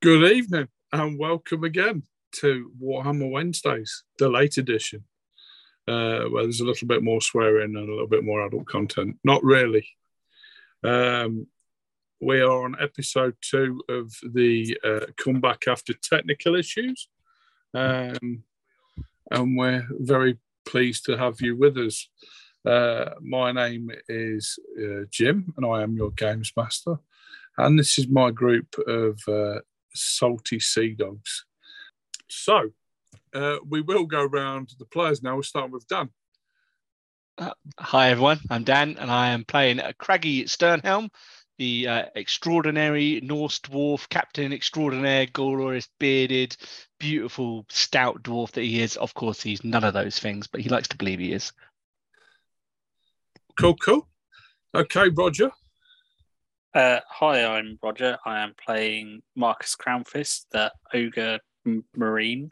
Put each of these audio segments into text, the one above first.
Good evening and welcome again to Warhammer Wednesdays, the late edition, uh, where there's a little bit more swearing and a little bit more adult content. Not really. Um, we are on episode two of the uh, comeback after technical issues, um, and we're very pleased to have you with us. Uh, my name is uh, Jim, and I am your games master. And this is my group of uh, salty sea dogs. So uh, we will go around the players now. We'll start with Dan. Uh, hi everyone, I'm Dan, and I am playing a Craggy Sternhelm, the uh, extraordinary Norse dwarf, captain extraordinaire, glorious, bearded, beautiful, stout dwarf that he is. Of course, he's none of those things, but he likes to believe he is. Cool, cool. Okay, Roger. Uh, hi, I'm Roger. I am playing Marcus Crownfist, the ogre m- marine.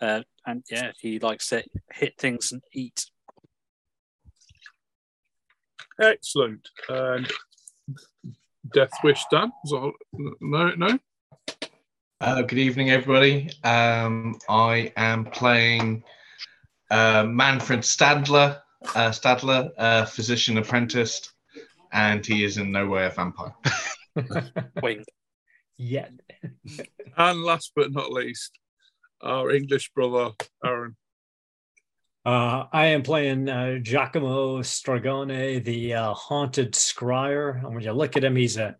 Uh, and yeah, he likes to hit things and eat. Excellent. And Death Wish done? Is that- no, no. Uh, good evening, everybody. Um, I am playing uh, Manfred Stadler, uh, Stadler, uh, physician apprentice, and he is in no way a vampire. Wait. Yeah. And last but not least, our English brother, Aaron. Uh, I am playing uh, Giacomo Stragone, the uh, haunted scryer. And when you look at him, he's a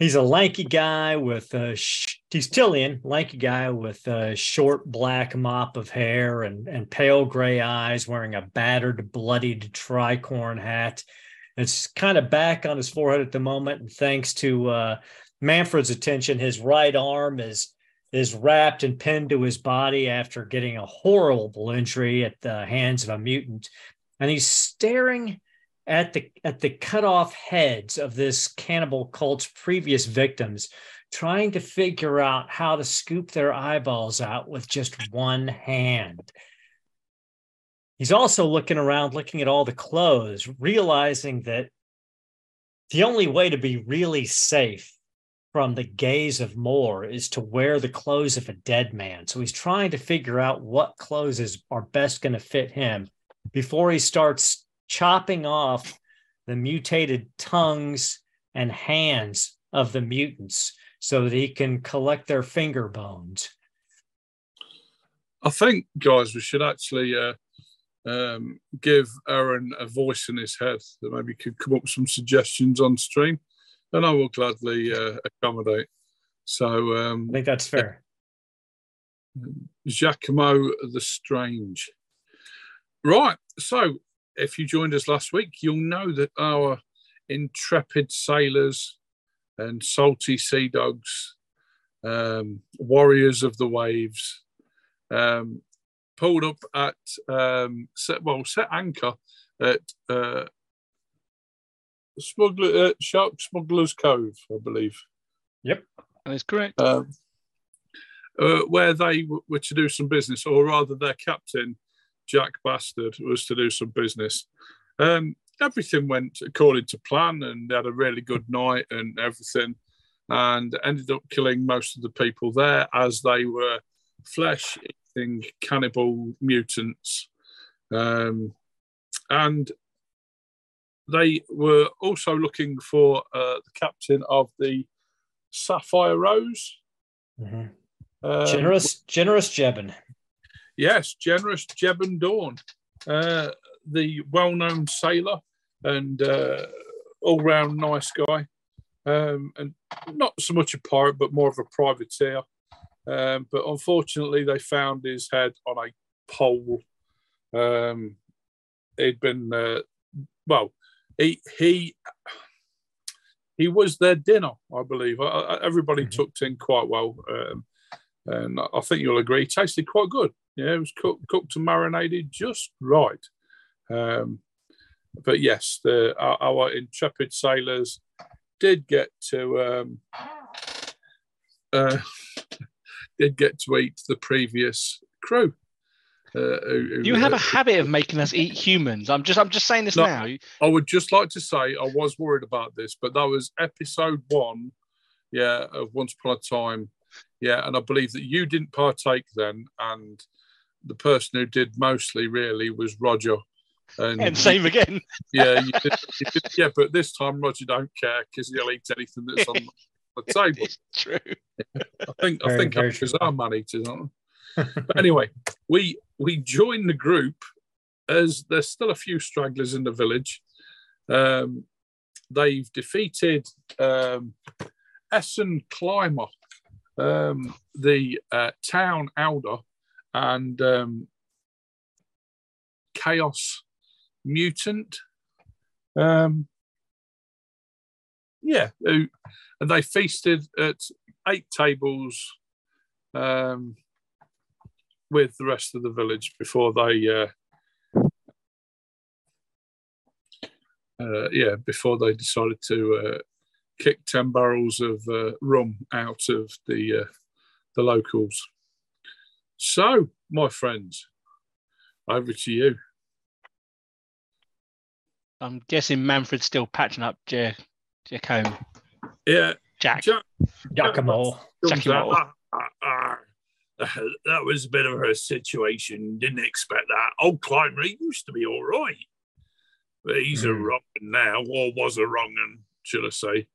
he's a lanky guy with a sh- he's Tilean, lanky guy with a short black mop of hair and and pale gray eyes, wearing a battered, bloodied tricorn hat. It's kind of back on his forehead at the moment, and thanks to uh, Manfred's attention, his right arm is is wrapped and pinned to his body after getting a horrible injury at the hands of a mutant, and he's staring at the at the cut off heads of this cannibal cult's previous victims, trying to figure out how to scoop their eyeballs out with just one hand. He's also looking around, looking at all the clothes, realizing that the only way to be really safe from the gaze of Morr is to wear the clothes of a dead man. So he's trying to figure out what clothes are best going to fit him before he starts chopping off the mutated tongues and hands of the mutants so that he can collect their finger bones. I think, guys, we should actually uh, um, give Aaron a voice in his head that maybe could come up with some suggestions on stream, and I will gladly uh, accommodate. So, um, I think that's fair. Giacomo the Strange. Right. So, if you joined us last week, you'll know that our intrepid sailors and salty sea dogs, um, warriors of the waves, um, pulled up at um, set well set anchor at uh, smuggler uh, Shark Smugglers Cove, I believe. Yep, that is correct. um, uh, where they w- were to do some business, or rather, their captain, Jack Bastard, was to do some business. Um, everything went according to plan, and they had a really good night and everything, and ended up killing most of the people there as they were flesh cannibal mutants. Um, and they were also looking for uh, the captain of the Sapphire Rose. Mhm. Um, generous, generous Jebin. Yes, generous Jebin Dawn, uh, the well-known sailor and uh, all-round nice guy, um, and not so much a pirate, but more of a privateer. Um, but unfortunately, they found his head on a pole. Um, he'd been uh, well, he he he was their dinner, I believe. I, I, everybody Mhm. took in quite well, um, and I think you'll agree, tasted quite good. Yeah, it was cooked, cooked and marinated just right. Um, but yes, the, our, our intrepid sailors did get to um, uh, did get to eat the previous crew. Uh, who- You have a habit of making us eat humans. I'm just I'm just saying this No. now. I would just like to say I was worried about this, but that was episode one, Yeah, of Once Upon a Time. Yeah, and I believe that you didn't partake then, and the person who did mostly really was Roger. And, And same again. yeah, you did, you did- yeah, but this time Roger don't care because he'll eat anything that's on the table. It's true. I think I think very because true. our man eaters, aren't they? But anyway, we we join the group as there's still a few stragglers in the village. Um, they've defeated um, Essen Climber, um, the uh, town elder, and um, Chaos Mutant. Um, yeah, who, and they feasted at eight tables um, with the rest of the village before they, uh, uh, yeah, before they decided to uh, kick ten barrels of uh, rum out of the uh, the locals. So, my friends, over to you. I'm guessing Manfred's still patching up J- Jacome. Yeah, Jack. Jack Giacomo. comes Jackie out, Moore. "Ah, ah, ah, that was a bit of a situation. Didn't expect that. Old Climber, he used to be all right. But he's a Hmm. wrong now, or was a wrong un, should I say.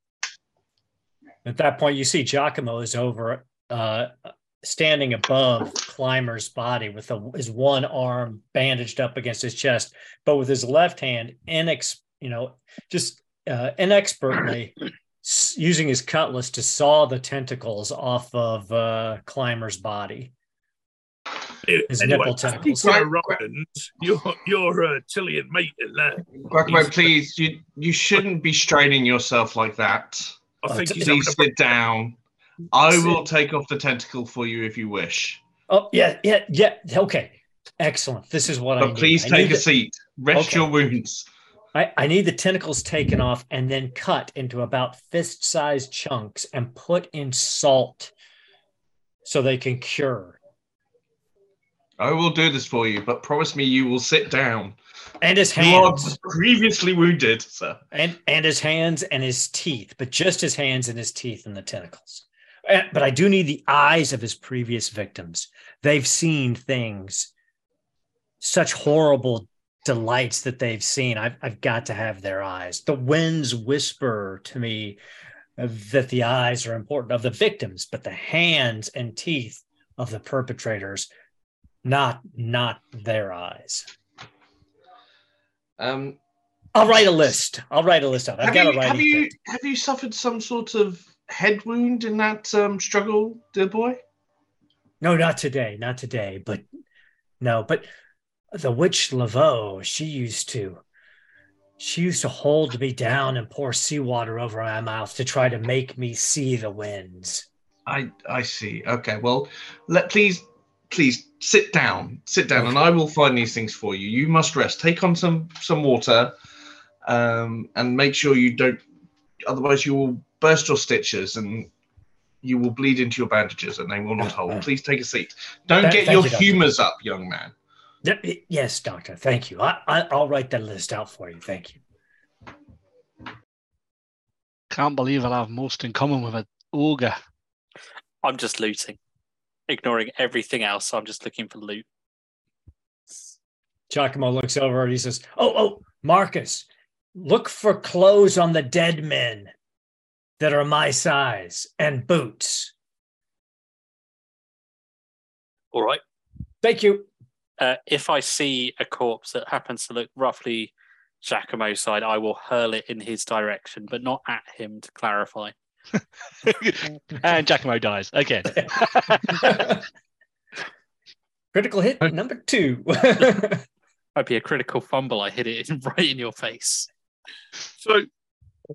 At that point, you see Giacomo is over, uh, standing above Climber's body with a, his one arm bandaged up against his chest, but with his left hand, inex, you know, just uh, inexpertly using his cutlass to saw the tentacles off of uh, Climber's body. His nipple tentacles. speaking of you're, you're a Tilean mate in there. Quackmo, please, you you shouldn't be straining yourself like that. I Oh, think t- he's having Please sit down. I will take off the tentacle for you if you wish. Oh yeah, yeah, yeah. Okay, excellent. This is what I But need. please I take need a the- seat. Rest Okay. your wounds. I, I need the tentacles taken off and then cut into about fist sized chunks and put in salt so they can cure. I will do this for you, but promise me you will sit down. And his hands. previously wounded, sir. And, and his hands and his teeth, but just his hands and his teeth and the tentacles. Uh, But I do need the eyes of his previous victims. They've seen things, such horrible delights that they've seen. I've, I've got to have their eyes. The winds whisper to me that the eyes are important of the victims, but the hands and teeth of the perpetrators, not not their eyes. Um, I'll write a list. I'll write a list out. I've got a writing have you kit. have you suffered some sort of head wound in that um, struggle, dear boy? No, not today, not today, but no, but the witch Laveau, she used to she used to hold me down and pour seawater over my mouth to try to make me see the winds. I I see. Okay, well, let please please sit down, sit down, and I will find these things for you. You must rest. Take on some some water, um, and make sure you don't. Otherwise, you will burst your stitches and you will bleed into your bandages, and they will not hold. Please take a seat. Don't Th- get your you, humours up, young man. Yep, y- Yes, doctor. Thank you. I, I, I'll write that list out for you. Thank you. Can't believe I'll have most in common with an ogre. I'm just looting, ignoring everything else. I'm just looking for loot. Giacomo looks over and he says, "Oh, oh, Marcus, look for clothes on the dead men that are my size and boots." All right. Thank you. Uh, if I see a corpse that happens to look roughly Giacomo's side, I will hurl it in his direction, but not at him to clarify. and Giacomo dies again. Critical hit number two. Might be a critical fumble. I hit it in, right in your face. So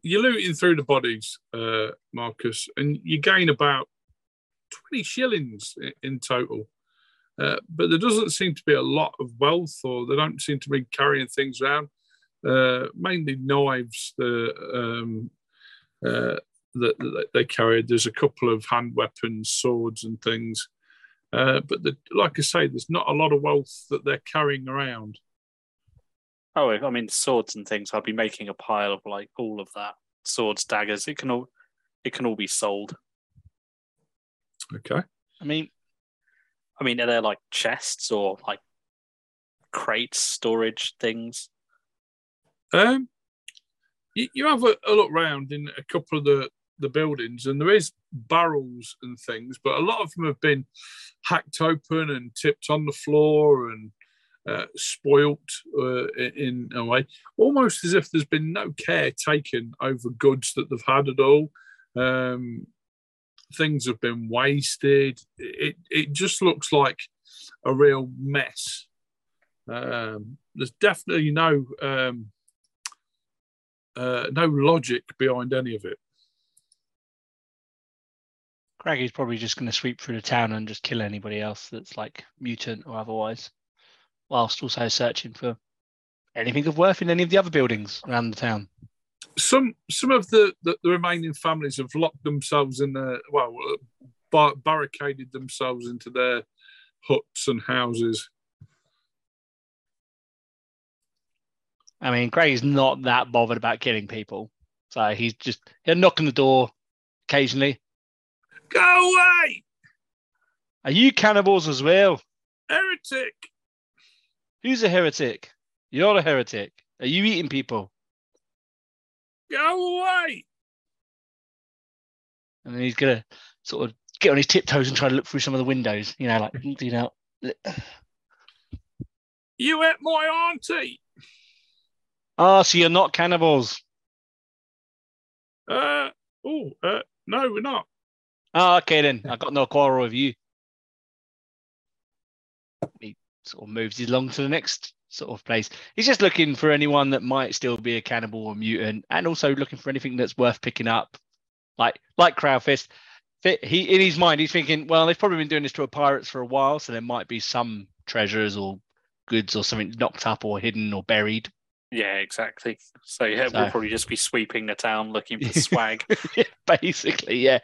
you're looting through the bodies, uh, Marcus, and you gain about 20 shillings in total. Uh, but there doesn't seem to be a lot of wealth, or they don't seem to be carrying things around. Uh, mainly knives the, um, uh, that, that they carried. There's a couple of hand weapons, swords, and things. Uh, but the, like I say, there's not a lot of wealth that they're carrying around. Oh, I mean, swords and things. I'd be making a pile of like all of that swords, daggers. It can all. it can all be sold. Okay. I mean, I mean, are there like chests or like crates, storage things? Um, you, you have a, a look round in a couple of the, the buildings, and there is barrels and things, but a lot of them have been hacked open and tipped on the floor and uh, spoilt uh, in, a way, almost as if there's been no care taken over goods that they've had at all. Um, things have been wasted. It it just looks like a real mess. Um, there's definitely no um, uh, no logic behind any of it. Craggy's probably just going to sweep through the town and just kill anybody else that's like mutant or otherwise, whilst also searching for anything of worth in any of the other buildings around the town. Some some of the, the, the remaining families have locked themselves in their well uh, bar- barricaded themselves into their huts and houses. I mean, Craigg's not that bothered about killing people, so he's just he'll knock on the door occasionally. Go away, Are you cannibals as well? heretic! Who's a heretic? You're a heretic. Are you eating people? Go away! And then he's gonna sort of get on his tiptoes and try to look through some of the windows. You know, like you know. You ate my auntie. Oh, so you're not cannibals. Uh oh, uh, no, we're not. Oh, okay then. I got no quarrel with you. He sort of moves along to the next sort of place. He's just looking for anyone that might still be a cannibal or mutant, and also looking for anything that's worth picking up, like like Crownfist. Fi- He in his mind, he's thinking, well, they've probably been doing this to a pirates for a while, so there might be some treasures or goods or something knocked up or hidden or buried. Yeah, exactly. So yeah, So- we'll probably just be sweeping the town looking for swag. Basically, yeah.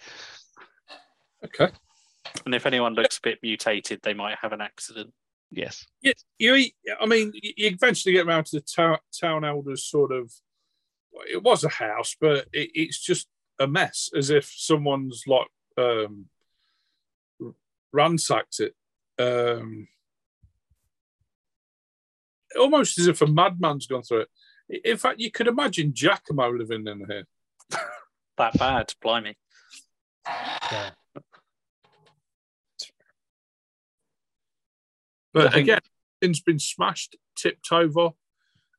Okay. and if anyone looks a bit mutated, they might have an accident. Yes. Yeah, you. I mean, you you eventually get around to the town, town elders sort of. It was a house, but it, it's just a mess, as if someone's like um, ransacked it. Um, almost as if a madman's gone through it. In fact, you could imagine Giacomo living in here. That bad, blimey. Yeah. But think- again, things been smashed, tipped over.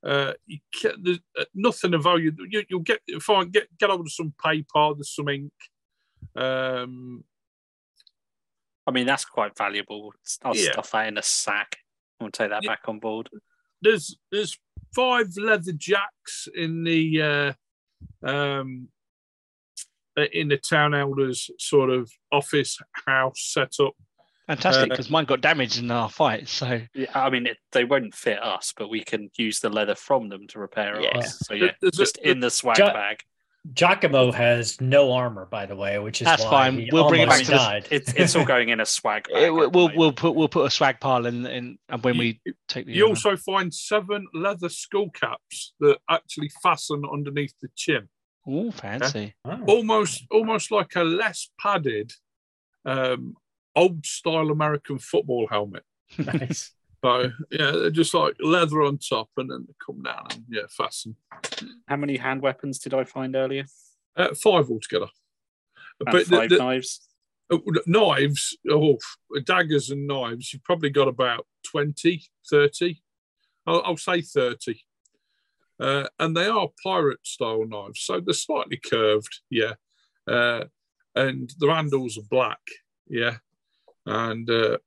Uh, you there's uh, nothing of value. You, you'll get find get get hold of some paper, there's some ink. Um, I mean, that's quite valuable. I'll Yeah. stuff that in a sack. I'll take that Yeah. back on board. there's there's five leather jacks in the uh, um, uh, in the town elders sort of office house setup. Fantastic, Uh, because mine got damaged in our fight. So Yeah, I mean, it, they won't fit us, but we can use the leather from them to repair Yeah. us. So yeah, There's a- just in the swag Ja- bag. Giacomo has no armor, by the way, which is That's why fine. he We'll bring it back to the- It's it's all going in a swag bag. it, at we'll we'll put we'll put a swag pile in, in and when we take the You uh, also find seven leather skull caps that actually fasten underneath the chin. oh fancy Oh. almost almost like a less padded um old style american football helmet. Nice. so yeah they're just like leather on top and then they come down and yeah fasten. How many hand weapons did I find earlier? uh, five altogether. And but the, five the- knives. uh, knives oh daggers and knives you've probably got about 20 30 i'll, I'll say 30 uh, and they are pirate style knives so they're slightly curved yeah. Uh, and the handles are black yeah and uh,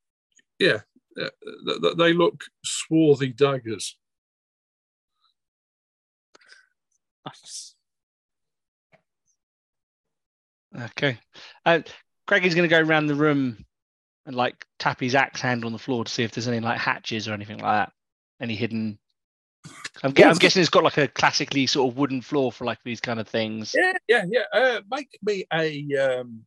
yeah uh, th- th- they look swarthy daggers. Okay. Uh, Craiggie's going to go around the room and like tap his axe hand on the floor to see if there's any like hatches or anything like that. Any hidden I'm, I'm guessing it's got like a classically sort of wooden floor for like these kind of things. Yeah yeah yeah. Uh, make me a um,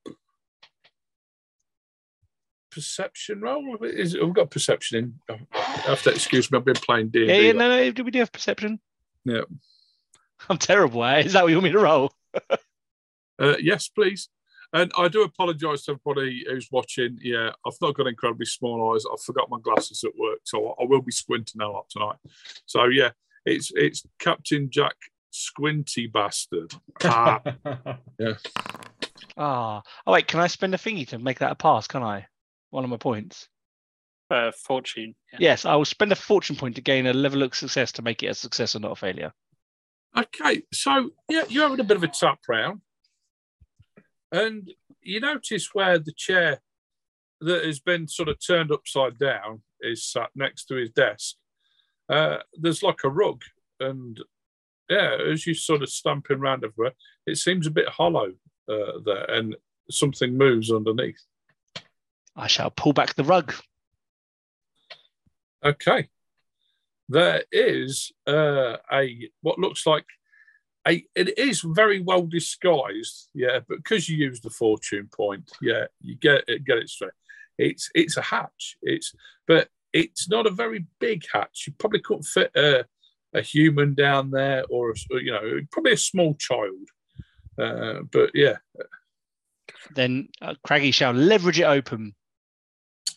perception roll is i've got perception in Oh, I have to excuse me i've been playing D&D yeah, yeah no no do we do have perception Yeah. I'm terrible eh? is that what you want me to roll Uh, yes, please. And I do apologise to everybody who's watching. Yeah, I've not got incredibly small eyes. I forgot my glasses at work, so I will be squinting a lot tonight. So yeah, it's it's Captain Jack Squinty Bastard. Ah, Ah, oh wait, can I spend a thingy to make that a pass? Can I? One of my points. Uh, fortune. Yeah. Yes, I will spend a fortune point to gain a level of success to make it a success or not a failure. okay, so yeah, you're having a bit of a tap round, and you notice where the chair that has been sort of turned upside down is sat next to his desk. Uh, there's like a rug, and yeah, as you sort of stamping around everywhere, it seems a bit hollow uh, there, and something moves underneath. I shall pull back the rug. Okay. There is uh, a what looks like a. It is very well disguised, yeah. But because you use the fortune point, yeah, you get it. Get it straight. It's it's a hatch. It's but it's not a very big hatch. You probably couldn't fit a, a human down there, or a, you know, probably a small child. Uh, but yeah, Then uh, Craggy shall leverage it open.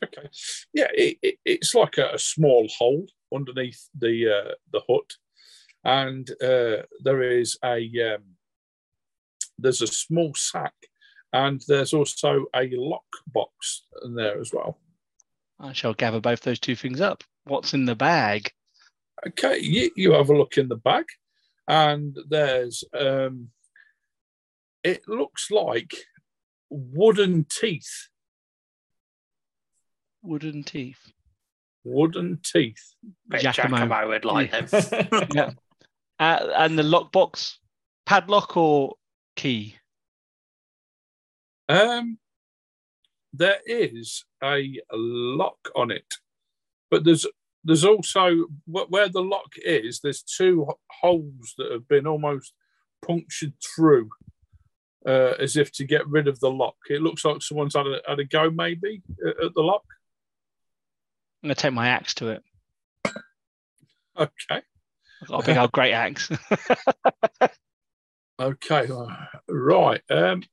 Okay. Yeah, it, it, it's like a, a small hole underneath the uh, the hut, and uh, there is a um, there's a small sack, and there's also a lock box in there as well. I shall gather both those two things up. What's in the bag? Okay, you, you have a look in the bag, and there's um, it looks like wooden teeth. Wooden teeth. Wooden teeth. Bet Giacomo. Giacomo would like them. Yeah. Uh, and the lockbox, padlock or key? Um, there is a lock on it, but there's there's also where the lock is. There's two holes that have been almost punctured through, uh, as if to get rid of the lock. It looks like someone's had a, had a go maybe at, at the lock. I'm gonna take my axe to it. Okay, I've got a big old great axe. okay, uh, right. Um,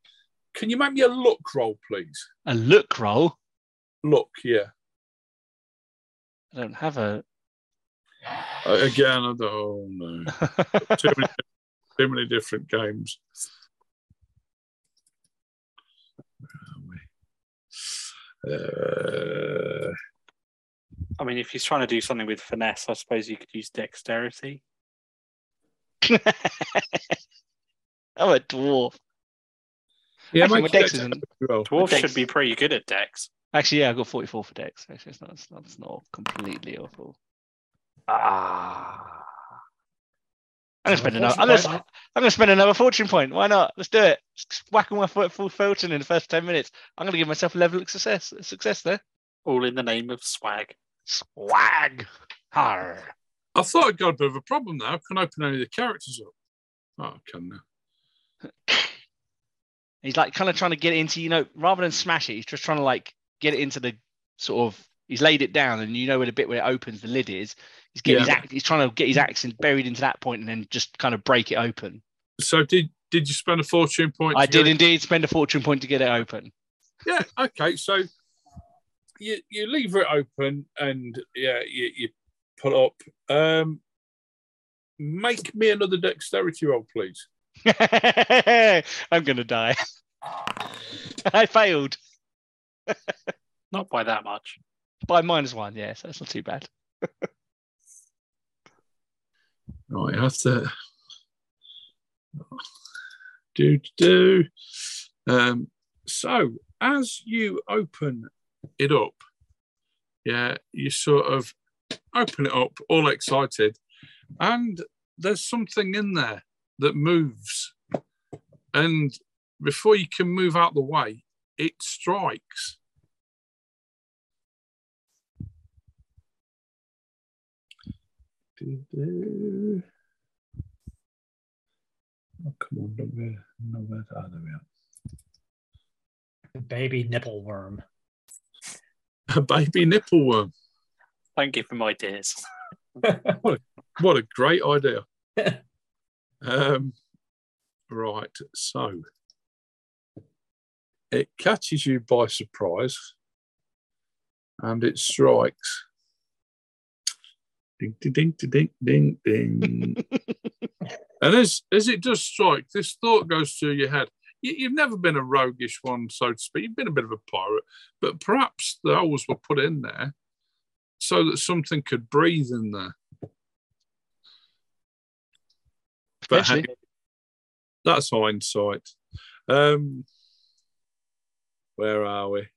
can you make me a look roll, please? a look roll. Look, yeah. I don't have a. Uh, Again, I don't. Oh no. too many, too many different games. Where are we? Uh, I mean, if he's trying to do something with finesse, I suppose you could use dexterity. I'm a dwarf. yeah, Actually, my dex isn't- roll. Dwarves Dex- should be pretty good at dex. Actually, yeah, I got 44 for dex. Actually, it's not, it's not, it's not completely awful. Ah. I'm gonna spend another. I'm gonna, I'm gonna spend another fortune point. Why not? Let's do it. Just whacking my foot full fortune in the first ten minutes. I'm gonna give myself a level of success. Success there. All in the name of swag. Swag. Har. I thought I'd got a bit of a problem now. I can open any of the characters up. Oh, I can now. He's like kind of trying to get into, you know, rather than smash it, he's just trying to like get it into the sort of. He's laid it down, and you know where the bit where it opens, the lid is. He's getting his Yeah. axe. He's trying to get his axe buried into that point, and then just kind of break it open. So did did you spend a fortune point? I did indeed spend a fortune point to get it open. Yeah. Okay. So you you leave it open and yeah you, you pull up. Um, make me another dexterity roll, please. I'm gonna die. I failed Not by that much. by minus one. Yeah, so that's not too bad. Right, I have to do do. Um, so as you open it up, yeah, you sort of open it up, all excited, and there's something in there that moves, and before you can move out the way, it strikes. Oh, come on, don't be, no, where, ah, there we Baby nipple worm. A baby nipple worm. Thank you give my ideas. What a great idea. um, right, so it catches you by surprise and it strikes. Ding, ding, ding, ding, ding, ding. and as, as it does strike, this thought goes through your head. You, you've never been a roguish one, so to speak. You've been a bit of a pirate, but perhaps the holes were put in there so that something could breathe in there. But hey, that's hindsight. Um, where are we?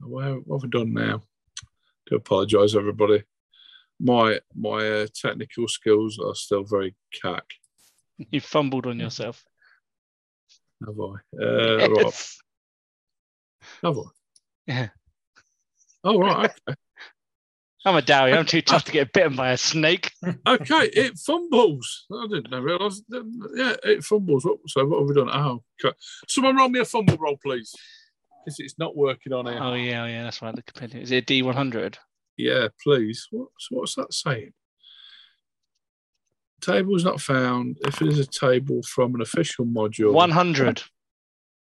What have we done now? Do apologise, everybody. My my uh, technical skills are still very cack. You fumbled on yourself. Have I? Uh, right. Yes. Have I? Yeah. Oh right. Okay. I'm a dowie. I'm too tough to get bitten by a snake. okay, it fumbles. I didn't know, realise. Yeah, it fumbles. So what have we done? Oh, okay. Someone roll me a fumble roll, please. Because it's not working on it. Oh yeah, oh, yeah, that's right. The compendium. Is it a D100? Yeah, please. What's what's that saying? Table's not found. If it is a table from an official module, 100.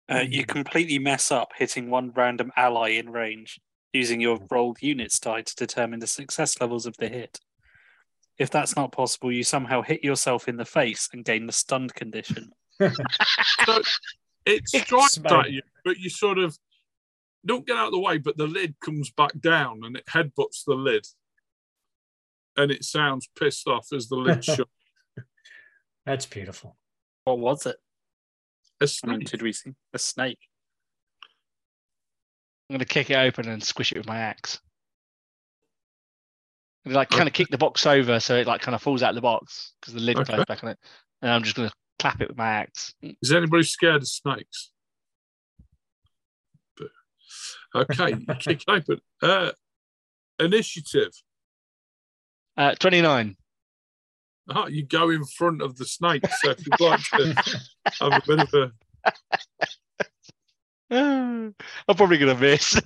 Uh, you completely mess up hitting one random ally in range using your rolled units die to determine the success levels of the hit. If that's not possible, you somehow hit yourself in the face and gain the stunned condition. So it strikes at you, but you sort of don't get out of the way. But the lid comes back down and it headbutts the lid, and it sounds pissed off as the lid shuts. That's beautiful. What was it? A I mean, snake. did we see a snake? I'm going to kick it open and squish it with my axe. And like kind of kick the box over so it like kind of falls out of the box because the lid Okay. closes back on it. And I'm just going to clap it with my axe. Is anybody scared of snakes? Okay, you kick open. Uh, initiative. Uh, 29. Oh, you go in front of the snake. So if you'd like to have a bit of a. I'm probably going to miss.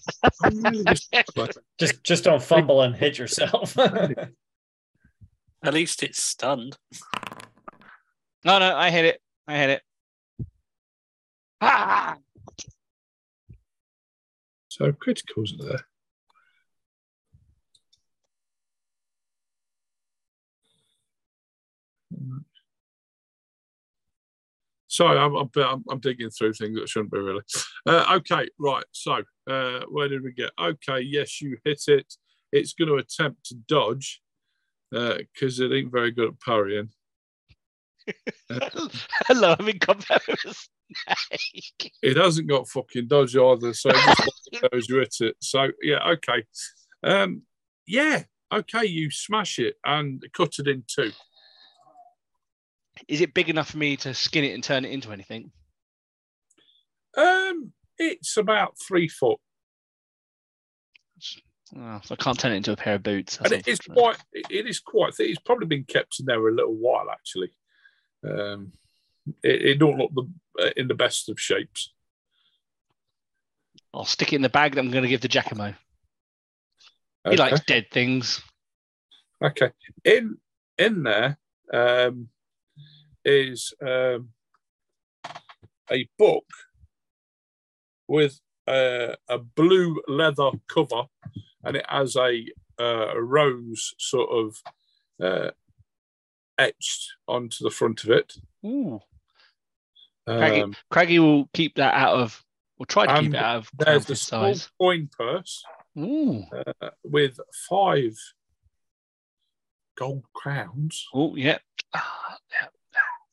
Just- Just just don't fumble and hit yourself. At least it's stunned. no, no, I hit it. I hit it. Ah! So criticals are there. Sorry, I'm, I'm, I'm, digging through things that shouldn't be really. Uh, okay, right. So, uh, where did we get? Okay, yes, you hit it. It's going to attempt to dodge because it ain't very good at parrying. Hello, I'm in combat. It hasn't got fucking dodge either, so it just knows you hit it. So yeah, okay, um, yeah, okay. You smash it and cut it in two. Is it big enough for me to skin it and turn it into anything? Um, it's about three foot, Oh, so I can't turn it into a pair of boots. That's and it is quite. It is quite. thick. It's probably been kept in there a little while, actually. Um, it, it don't look the in the best of shapes. I'll stick it in the bag that I'm going to give to Giacomo. He Okay. likes dead things. Okay. In in there um, is um, a book with uh, a blue leather cover, and it has a, uh, a rose sort of uh, etched onto the front of it. Ooh. Craggy, Um, Craggy will keep that out of, will try to keep it out of there's the small size. coin purse Ooh. uh, with five gold crowns. Oh, yeah. Ah, yeah.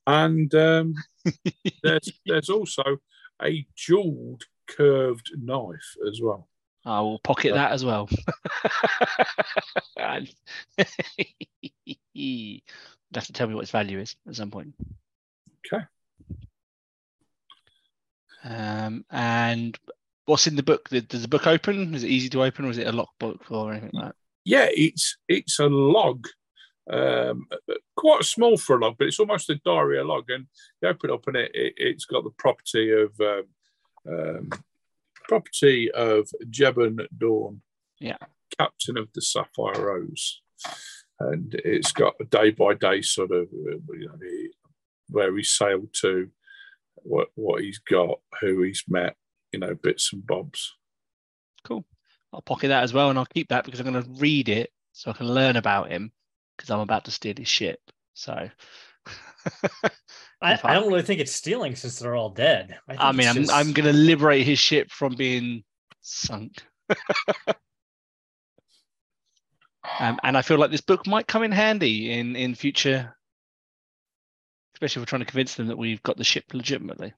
And um, there's there's also a jeweled curved knife as well. I will pocket that as well. You'll have to tell me what its value is at some point. Okay. Um, and what's in the book? Does the book open? Is it easy to open, or is it a locked book or anything like that? Yeah, it's it's a log, um, quite small for a log, but it's almost a diary log. And you open it up, and it, it it's got the property of um, um, property of Jebon Dawn. Yeah. captain of the Sapphire Rose, and it's got a day by day sort of you know where he sailed to, what what he's got, who he's met, you know, bits and bobs. Cool. I'll pocket that as well, and I'll keep that because I'm going to read it so I can learn about him because I'm about to steal his ship. So. I, I, don't really think it's stealing since they're all dead. I, I mean, I'm, just... I'm going to liberate his ship from being sunk. um, and I feel like this book might come in handy in in future, especially if we're trying to convince them that we've got the ship legitimately.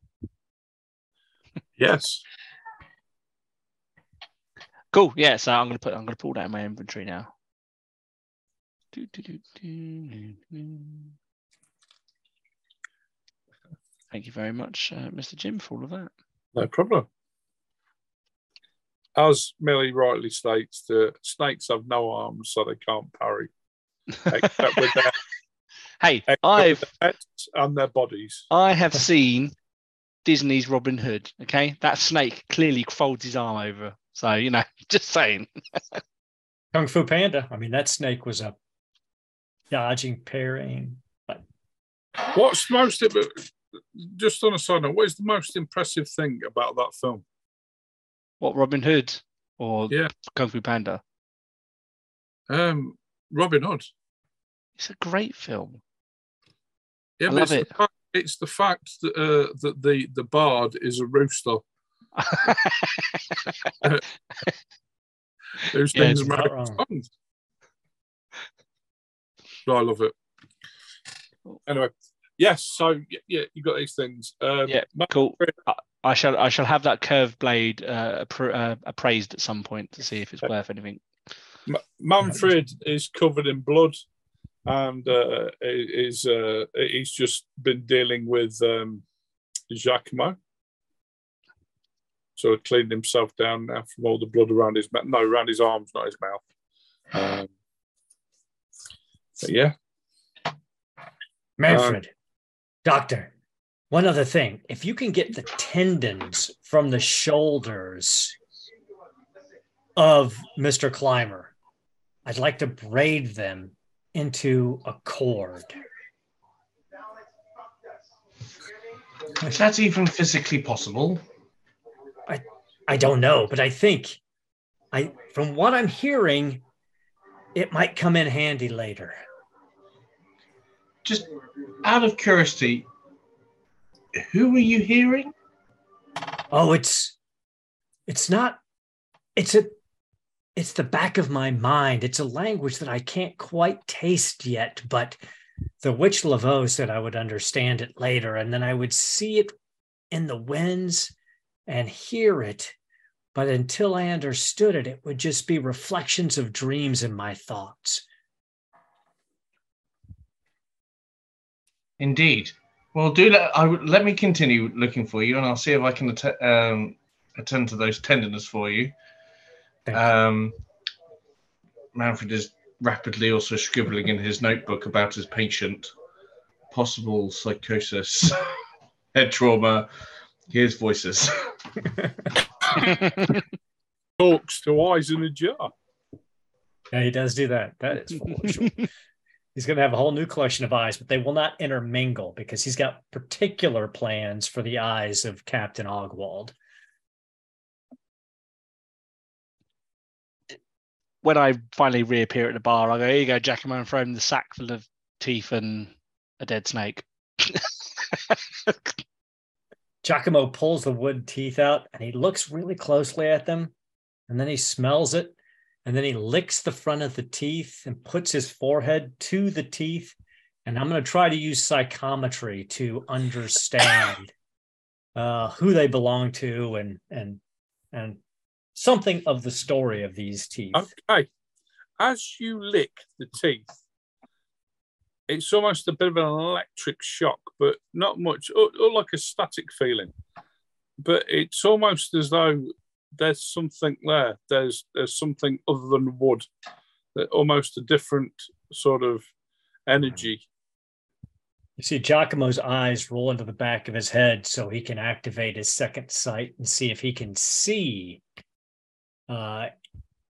yes. Cool. Yeah. So I'm gonna put I'm gonna pull that in my inventory now. Thank you very much, uh, Mr. Jim, for all of that. No problem. As Millie rightly states, the snakes have no arms, so they can't parry. Except with their, hey, I've their and their bodies. I have seen Disney's Robin Hood. Okay, that snake clearly folds his arm over. So you know, just saying. Kung Fu Panda. I mean, that snake was a dodging, parrying. But... What's most of it? Just on a side note, what is the most impressive thing about that film? What Robin Hood or yeah. Kung Fu Panda? Um, Robin Hood. It's a great film. Yeah, I love it's it. The fact, it's the fact that uh, that the the bard is a rooster. Those Yeah, things it's are not made songs. So I love it. Anyway, yes. So y- yeah, you got these things. Um, Yeah, Ma- cool. I, I shall I shall have that curved blade uh, appro- uh, appraised at some point to see if it's worth anything. Ma- Manfred is covered in blood, and uh, is uh, he's just been dealing with um, Giacomo. So cleaned himself down now from all the blood around his mouth. No, around his arms, not his mouth. Um, yeah, Manfred, doctor, one other thing. If you can get the tendons from the shoulders of Mr. Climber, I'd like to braid them into a cord. If that's even physically possible. I don't know, but I think I from what I'm hearing, it might come in handy later. Just out of curiosity, who are you hearing? Oh, it's it's not it's a it's the back of my mind. It's a language that I can't quite taste yet, but the witch Laveau said I would understand it later, and then I would see it in the winds and hear it. But until I understood it, it would just be reflections of dreams in my thoughts. Indeed. Well, do let I let me continue looking for you, and I'll see if I can att- um, attend to those tenderness for you. Thank you. Um, Manfred is rapidly also scribbling in his notebook about his patient, possible psychosis, head trauma. Hears voices. talks to eyes in a jar. Yeah, he does do that. That is for sure. He's going to have a whole new collection of eyes, but they will not intermingle because he's got particular plans for the eyes of Captain Ogwald. When I finally reappear at the bar, I go, "Here you go, Giacomo," and throw him the sack full of teeth and a dead snake. Giacomo pulls the wood teeth out and he looks really closely at them and then he smells it and then he licks the front of the teeth and puts his forehead to the teeth. And I'm going to try to use psychometry to understand uh, who they belong to and and and something of the story of these teeth. Okay. As you lick the teeth, it's almost a bit of an electric shock, but not much, or, or like a static feeling. But it's almost as though there's something there. There's there's something other than wood, that almost a different sort of energy. You see Giacomo's eyes roll into the back of his head so he can activate his second sight and see if he can see uh,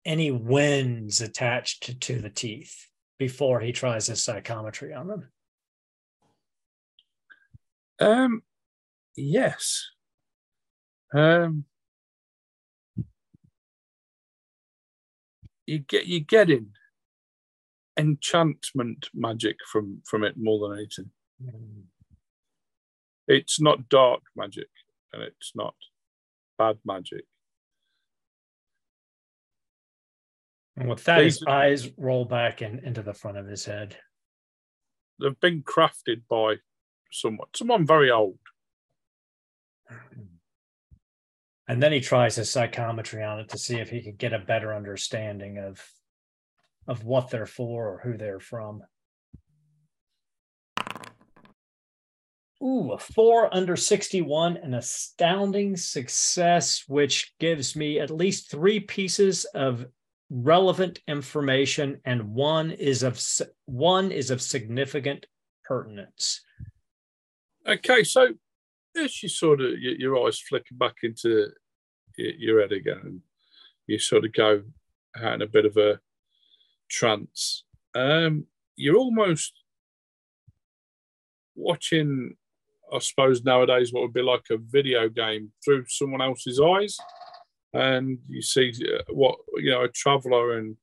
any winds attached to the teeth before he tries his psychometry on them? Um, yes. Um, you get you getting enchantment magic from from it more than anything. It's not dark magic, and it's not bad magic. And with that, his These- eyes roll back in, into the front of his head. They've been crafted by someone, someone very old. And then he tries his psychometry on it to see if he could get a better understanding of of what they're for or who they're from. Ooh, a four under 61, an astounding success, which gives me at least three pieces of relevant information, and one is of one is of significant pertinence. Okay, so as you sort of your, eyes flicker back into your, head again, you sort of go out in a bit of a trance. Um, you're almost watching, I suppose nowadays, what would be like a video game through someone else's eyes, and you see uh, what you know a traveller and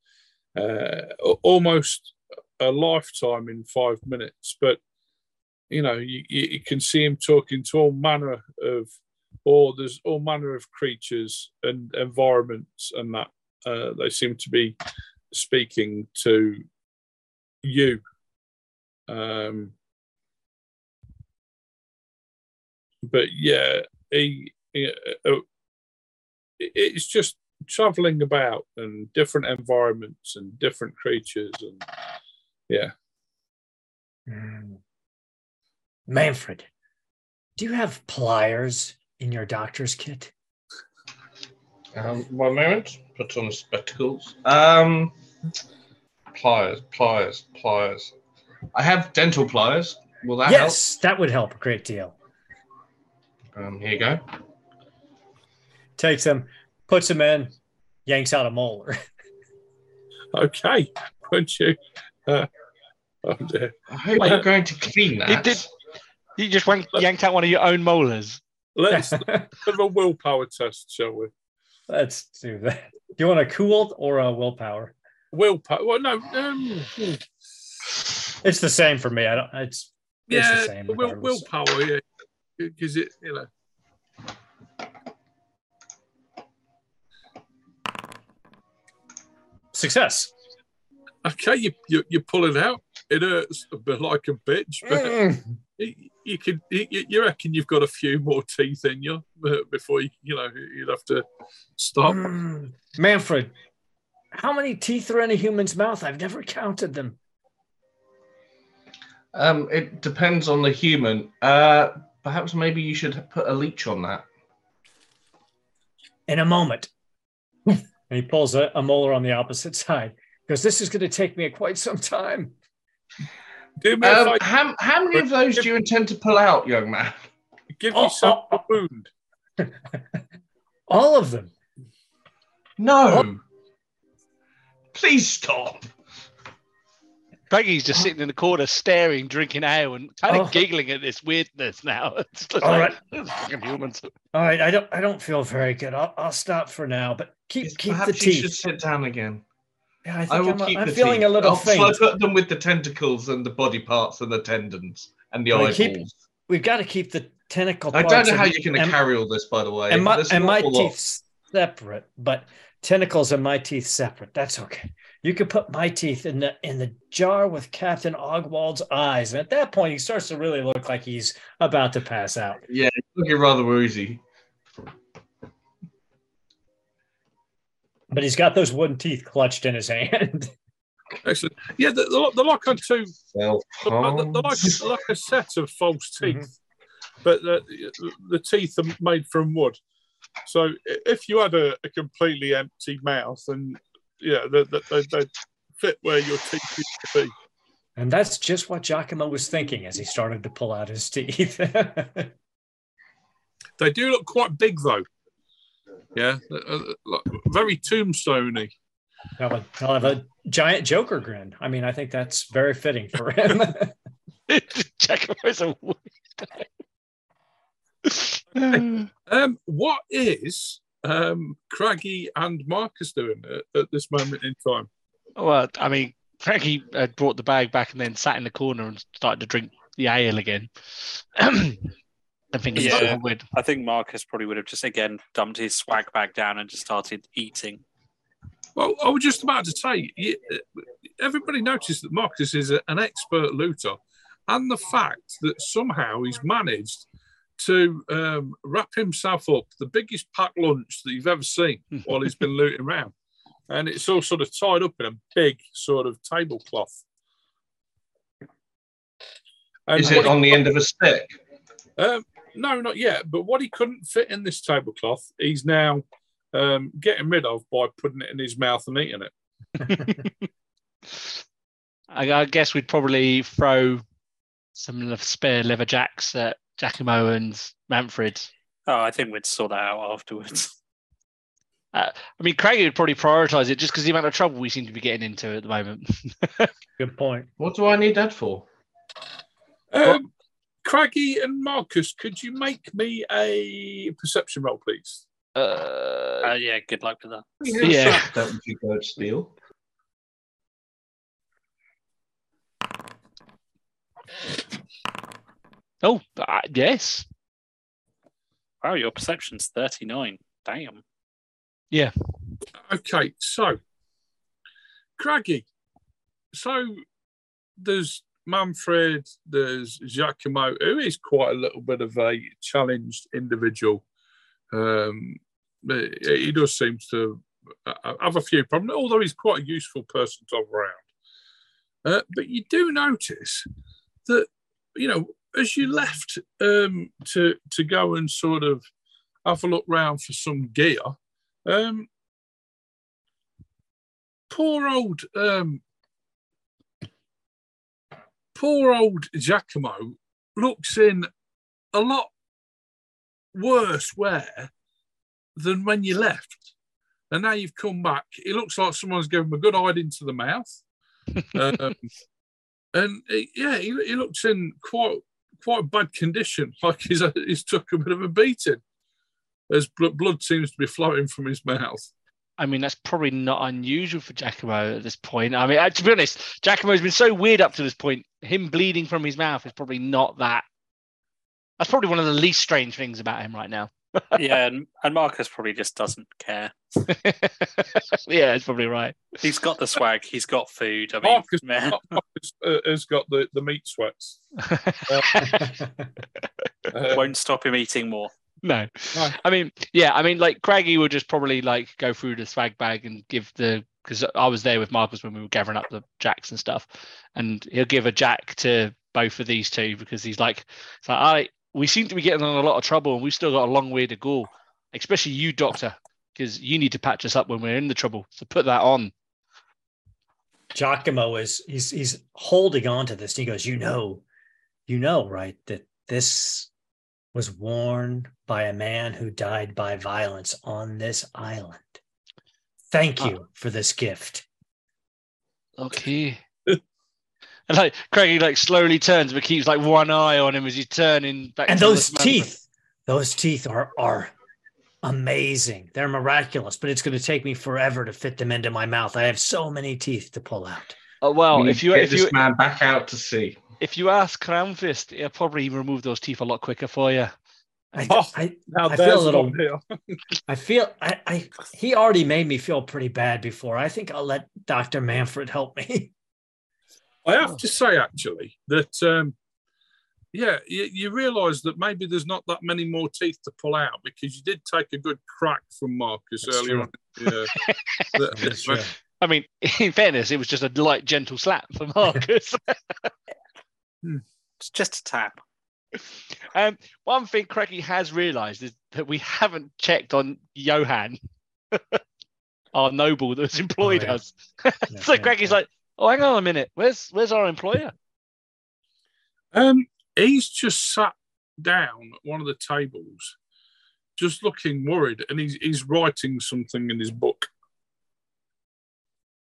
uh, almost a lifetime in five minutes, but you know, you, you can see him talking to all manner of, or there's all manner of creatures and environments, and that uh, they seem to be speaking to you. Um, but yeah, he, he uh, it's just traveling about and different environments and different creatures and yeah. Mm. Manfred, do you have pliers in your doctor's kit? Um, one moment. Put on the spectacles. Um, pliers, pliers, pliers. I have dental pliers. Will that yes, that would help a great deal. Um, here you go. Takes them, puts them in, yanks out a molar. Okay, would you? Uh, oh dear. I hope Wait. you're going to clean It that. did- You just went, yanked out one of your own molars. Let's have a willpower test, shall we? Let's do that. Do you want a cooled or a willpower? Willpower. Well, no. Um, It's the same for me. I don't. It's It's the yeah, same will, willpower. Yeah, because it, you know. Success. Okay, you, you you pull it out. It hurts a bit like a bitch, but Mm. you, you could. You, you reckon you've got a few more teeth in you uh, before you you know you'd have to stop. Mm. Manfred, how many teeth are in a human's mouth? I've never counted them. Um, it depends on the human. Uh, perhaps maybe you should put a leech on that. In a moment. and he pulls a, a molar on the opposite side because this is going to take me quite some time. Do me a Um, favour. how, how many of those do you intend to pull out, young man? Give oh, yourself oh, wound. All of them. No. Please stop. Peggy's just oh. sitting in the corner, staring, drinking ale, and kind of Oh. giggling at this weirdness now. It's just All like, "Those fucking humans. All right, I don't. I don't feel very good. I'll, I'll stop for now. But keep Yes, keep the perhaps you should teeth. sit down again. Yeah, I I will I'm, keep I'm the feeling teeth. a little I'll faint. put them with the tentacles and the body parts and the tendons and the Well, eyeballs. keep- We've got to keep the tentacle. I don't know how you're going to carry all this, by the way. and my and my awful lot. teeth separate, but tentacles and my teeth separate. That's okay. You could put my teeth in the in the jar with Captain Ogwald's eyes, and at that point, he starts to really look like he's about to pass out. Yeah, it's looking rather woozy. But he's got those wooden teeth clutched in his hand. Excellent. Yeah, the, the, the lock on two Self the, the, the like, the like a set of false mhm. teeth, but the, the teeth are made from wood. So if you had a, a completely empty mouth, and yeah, they, they, they, they fit where your teeth used to be. And that's just what Giacomo was thinking as he started to pull out his teeth. They do look quite big, though. Yeah, uh, uh, like, very tombstoney. He'll have, a, he'll have a giant Joker grin. I mean, I think that's very fitting for him. Giacomo's a weird. Um, what is um, Craggy and Marcus doing at, at this moment in time? well, I mean, Frankie had brought the bag back and then sat in the corner and started to drink the ale again. I think it's Yeah. yeah. weird. I think Marcus probably would have just again dumped his swag bag down and just started eating. Well, I was just about to say, everybody noticed that Marcus is an expert looter, and the fact that somehow he's managed to um, wrap himself up the biggest packed lunch that you've ever seen while he's been looting around, and it's all sort of tied up in a big sort of tablecloth. And Is it on the end of a stick? Um, no, not yet. But what he couldn't fit in this tablecloth, he's now um, getting rid of by putting it in his mouth and eating it. I, I guess we'd probably throw some le- spare leather jacks at Giacomo and Manfred. Oh, I think we'd sort that out afterwards. I mean, Craigie would probably prioritize it just because the amount of trouble we seem to be getting into at the moment. Good point. What do I need that for? Um, Craggy and Marcus, could you make me a perception roll, please? uh, Uh, yeah, good luck with that. Yeah. That would you go to steal. Oh, uh, yes. Wow, your perception's 39. Damn. Yeah. Okay, so Craggy. So there's Manfred, there's Giacomo, who is quite a little bit of a challenged individual. Um, he does seem to uh, have a few problems, although he's quite a useful person to have around. Uh, but you do notice that, you know, as you left um, to to go and sort of have a look round for some gear, um, poor old um, poor old Giacomo looks in a lot worse wear than when you left. And now you've come back. It looks like someone's given him a good hide into the mouth. um, and he- yeah, he, he looks in quite quite a bad condition, like he's he's took a bit of a beating. Blood, blood seems to be flowing from his mouth. I mean, that's probably not unusual for Giacomo at this point. I mean, uh, to be honest, Giacomo's been so weird up to this point. Him bleeding from his mouth is probably not that. That's probably one of the least strange things about him right now. Yeah, and, and Marcus probably just doesn't care. yeah, it's probably right. He's got the swag. He's got food. I mean, Marcus, man, Marcus uh, has got the, the meat sweats. Uh, won't stop him eating more. no. No. I mean, yeah, I mean, like Craigie will just probably like go through the swag bag and give the because I was there with Marcus when we were gathering up the jacks and stuff, and he'll give a jack to both of these two because he's like, it's like, all right, we seem to be getting in a lot of trouble and we've still got a long way to go, especially you, Doctor, because you need to patch us up when we're in the trouble. So put that on. Giacomo is he's he's holding on to this. He goes, you know, you know, right, that this was worn by a man who died by violence on this island. Thank uh, you for this gift. Okay. And like Craigie like slowly turns but keeps like one eye on him as he's turning back. And to those teeth, those teeth are are amazing. They're miraculous, but it's going to take me forever to fit them into my mouth. I have so many teeth to pull out. Oh, well, We if you get if this you man back out to sea. if you ask Crownfist, he'll probably remove those teeth a lot quicker for you. I, Oh. I, now I feel a little- one. I feel I, I he already made me feel pretty bad before. I think I'll let Dr. Manfred help me. I have to say, actually, that um, yeah, you, you realise that maybe there's not that many more teeth to pull out because you did take a good crack from Marcus That's earlier true. on. Yeah, That's true. I mean, in fairness, it was just a light, gentle slap for Marcus. It's just a tap. um, one thing Craigie has realised is that we haven't checked on Johan, our noble that has employed Oh, yeah. us. Yeah, so yeah, Craigie's yeah. like, "Oh, hang on a minute. Where's where's our employer?" Um, he's just sat down at one of the tables, just looking worried, and he's he's writing something in his book.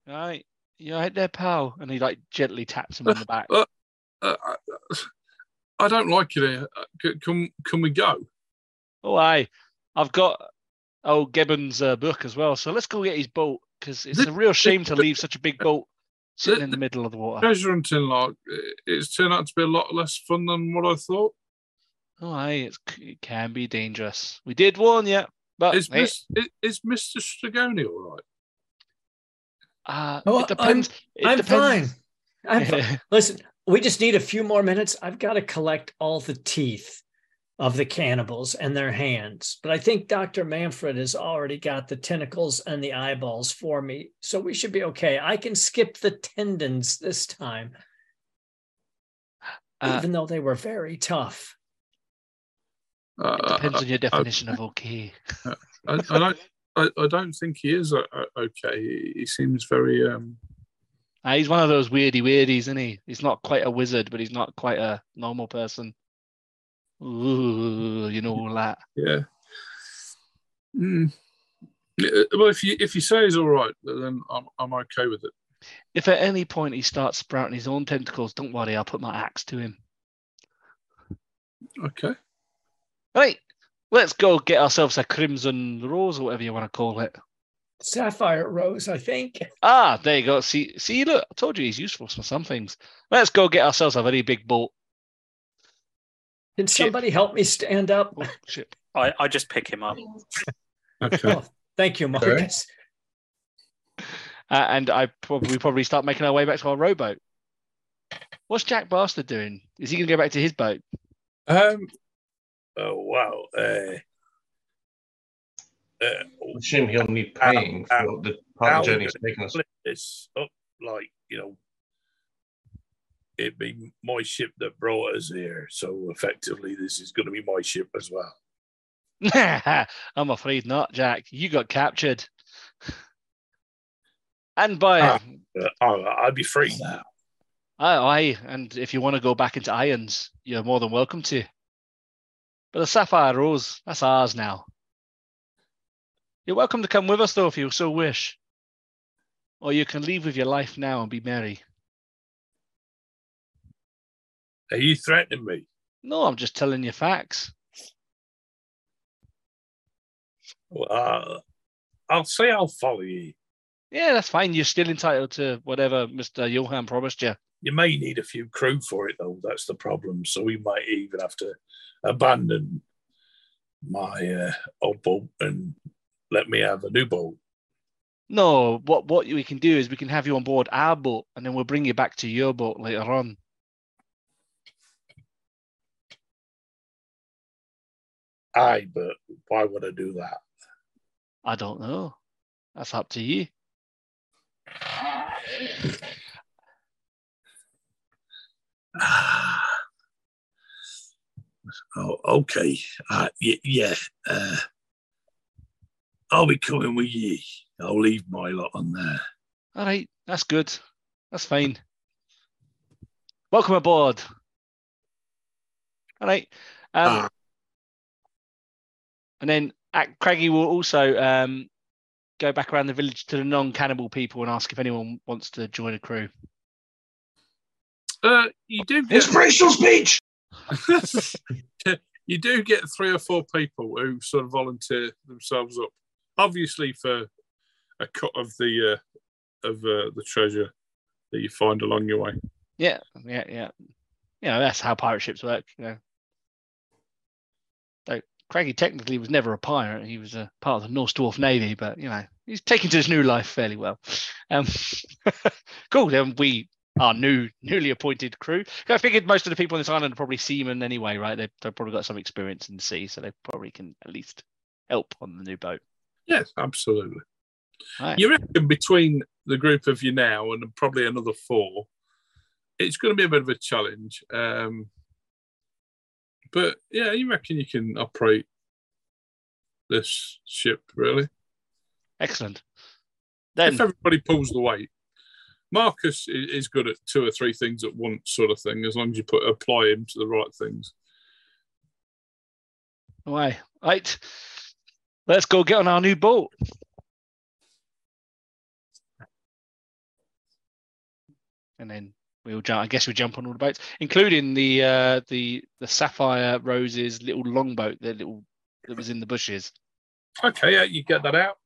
Right. You right there, pal? And he like gently taps him on the back. Uh, I, I don't like it here. Uh, Can can we go? Oh, aye. I've got old Gibbons' uh, book as well. So let's go get his boat because it's a real shame to leave such a big boat sitting This- in the middle of the water. Treasure hunting, like it's turned out to be a lot less fun than what I thought. Oh, aye. It's, it can be dangerous. We did warn you, but Is, hey, Miss, is, is Mr. Stragoni all right? uh, Oh, it depends. it I'm depends. fine. I'm fine. Listen, we just need a few more minutes. I've got to collect all the teeth of the cannibals and their hands. But I think Dr. Manfred has already got the tentacles and the eyeballs for me. So we should be okay. I can skip the tendons this time, Uh, even though they were very tough. Uh, it depends on your definition of okay. I, I don't. I, I don't think he is uh, uh, okay. He, he seems very. Um, Uh, he's one of those weirdy weirdies, isn't he? He's not quite a wizard, but he's not quite a normal person. Ooh, you know all that. yeah. Mm. Well, if you if you say he's all right, then I'm I'm okay with it. If at any point he starts sprouting his own tentacles, don't worry, I'll put my axe to him. Okay. Right, let's go get ourselves a crimson rose or whatever you want to call it. Sapphire Rose, I think. Ah, there you go. See, see, look, I told you he's useful for some things. Let's go get ourselves a very big boat. Can Ship. somebody help me stand up? Oh, shit. I, I just pick him up. Okay. Oh, thank you, Marcus. Uh, and I probably we probably start making our way back to our rowboat. What's Jack Bastard doing? Is he going to go back to his boat? Um. Oh wow. Uh, uh, I assume he'll need paying Um, for the part of the journey he's gonna taken us. split this up like you know. It'd be my ship that brought us here, so effectively, this is going to be my ship as well. I'm afraid not, Jack. You got captured. And by Ah. Uh, oh, I'd be free now. Aye, aye, and if you want to go back into irons, you're more than welcome to. But the Sapphire Rose, that's ours now. You're welcome to come with us, though, if you so wish. Or you can leave with your life now and be merry. Are you threatening me? No, I'm just telling you facts. Well, uh, I'll say I'll follow you. Yeah, that's fine. You're still entitled to whatever Mr. Johan promised you. You may need a few crew for it, though. That's the problem. So we might even have to abandon my uh, old boat and let me have a new boat. No, what what we can do is we can have you on board our boat, and then we'll bring you back to your boat later on. Aye, but why would I do that? I don't know. That's up to you. Oh, okay. Uh, yeah. Uh, I'll be coming with ye. I'll leave my lot on there. All right, that's good. That's fine. Welcome aboard. All right. Um, Ah. And then at Craigie will also um, go back around the village to the non-cannibal people and ask if anyone wants to join a crew. Uh, you do get Inspirational speech. you do get three or four people who sort of volunteer themselves up, obviously for a cut of the uh, of uh, the treasure that you find along your way. Yeah, yeah, yeah. You know, that's how pirate ships work. You know, though Craigie technically was never a pirate; he was a part of the Norse Dwarf Navy. But you know, he's taken to his new life fairly well. Um, cool. Then we our new newly appointed crew. I figured most of the people on this island are probably seamen anyway, right? They've, they've probably got some experience in the sea, so they probably can at least help on the new boat. Yes, absolutely. Right. You reckon between the group of you now and probably another four, it's going to be a bit of a challenge. Um, but yeah, you reckon you can operate this ship really? Excellent. Then if everybody pulls the weight. Marcus is good at two or three things at once, sort of thing, as long as you put apply him to the right things. Why? Right. Let's go get on our new boat. and then we'll jump. I guess we jump on all the boats, including the uh, the the Sapphire Roses little longboat, the little that was in the bushes. Okay, yeah, you get that out.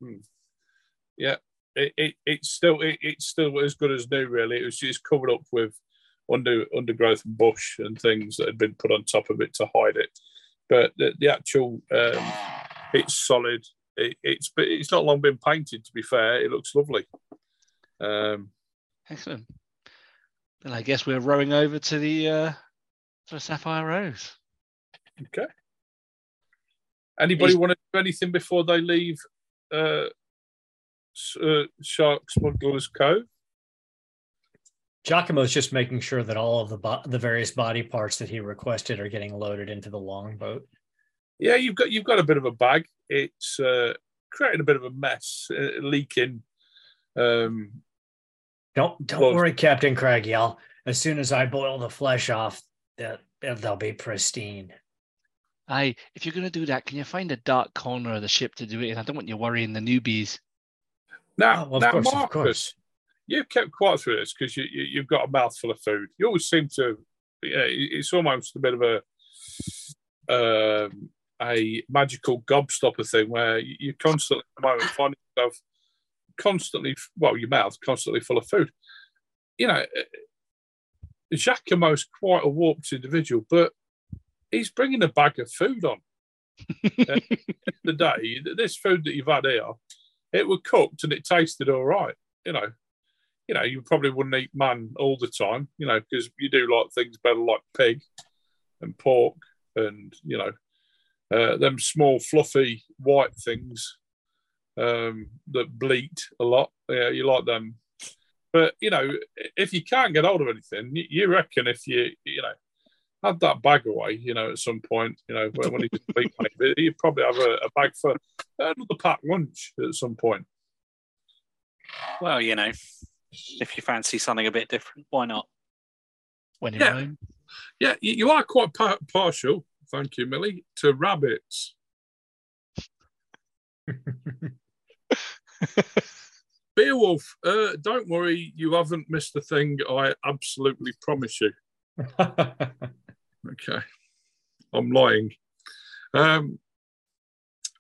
Yeah, it, it it's still it, it's still as good as new. Really, it was just covered up with under undergrowth and bush and things that had been put on top of it to hide it. But the, the actual um, it's solid. It, it's but it's not long been painted. To be fair, it looks lovely. Um, Excellent. Then I guess we're rowing over to the uh, to the Sapphire Rose. okay. Anybody Is- want to do anything before they leave? Uh, S- uh, Shark Smugglers Cove. Giacomo's just making sure that all of the bo- the various body parts that he requested are getting loaded into the longboat. Yeah, you've got you've got a bit of a bag. It's uh, creating a bit of a mess, uh, leaking. Um, Don't don't Well- worry, Captain Craggy. I'll as soon as I boil the flesh off, that they'll be pristine. Aye, if you're going to do that, can you find a dark corner of the ship to do it in? I don't want you worrying the newbies. now, Oh, of now course, of Marcus, course. you've kept quiet through this because you, you you've got a mouthful of food. You always seem to. Yeah, it's almost a bit of a um, a magical gobstopper thing where you, you constantly at the moment find yourself constantly well, your mouth constantly full of food. You know, Giacomo's quite a warped individual, but he's bringing a bag of food on. The day, this food that you've had here, it was cooked and it tasted all right. You know, you know, you probably wouldn't eat man all the time, you know, because you do like things better like pig and pork and you know, uh, them small fluffy white things um, that bleat a lot. Yeah, you like them. But you know, if you can't get hold of anything, you, you reckon if you you know have that bag away, you know, at some point, you know, when, when he's asleep, maybe you probably have a, a bag for another packed lunch at some point. Well, you know, if you fancy something a bit different, why not? When in Yeah. Rome. Yeah, you, you are quite par- partial, thank you, Millie, to rabbits. Beowulf, uh, don't worry, you haven't missed a thing. I absolutely promise you. Okay, I'm lying. Um,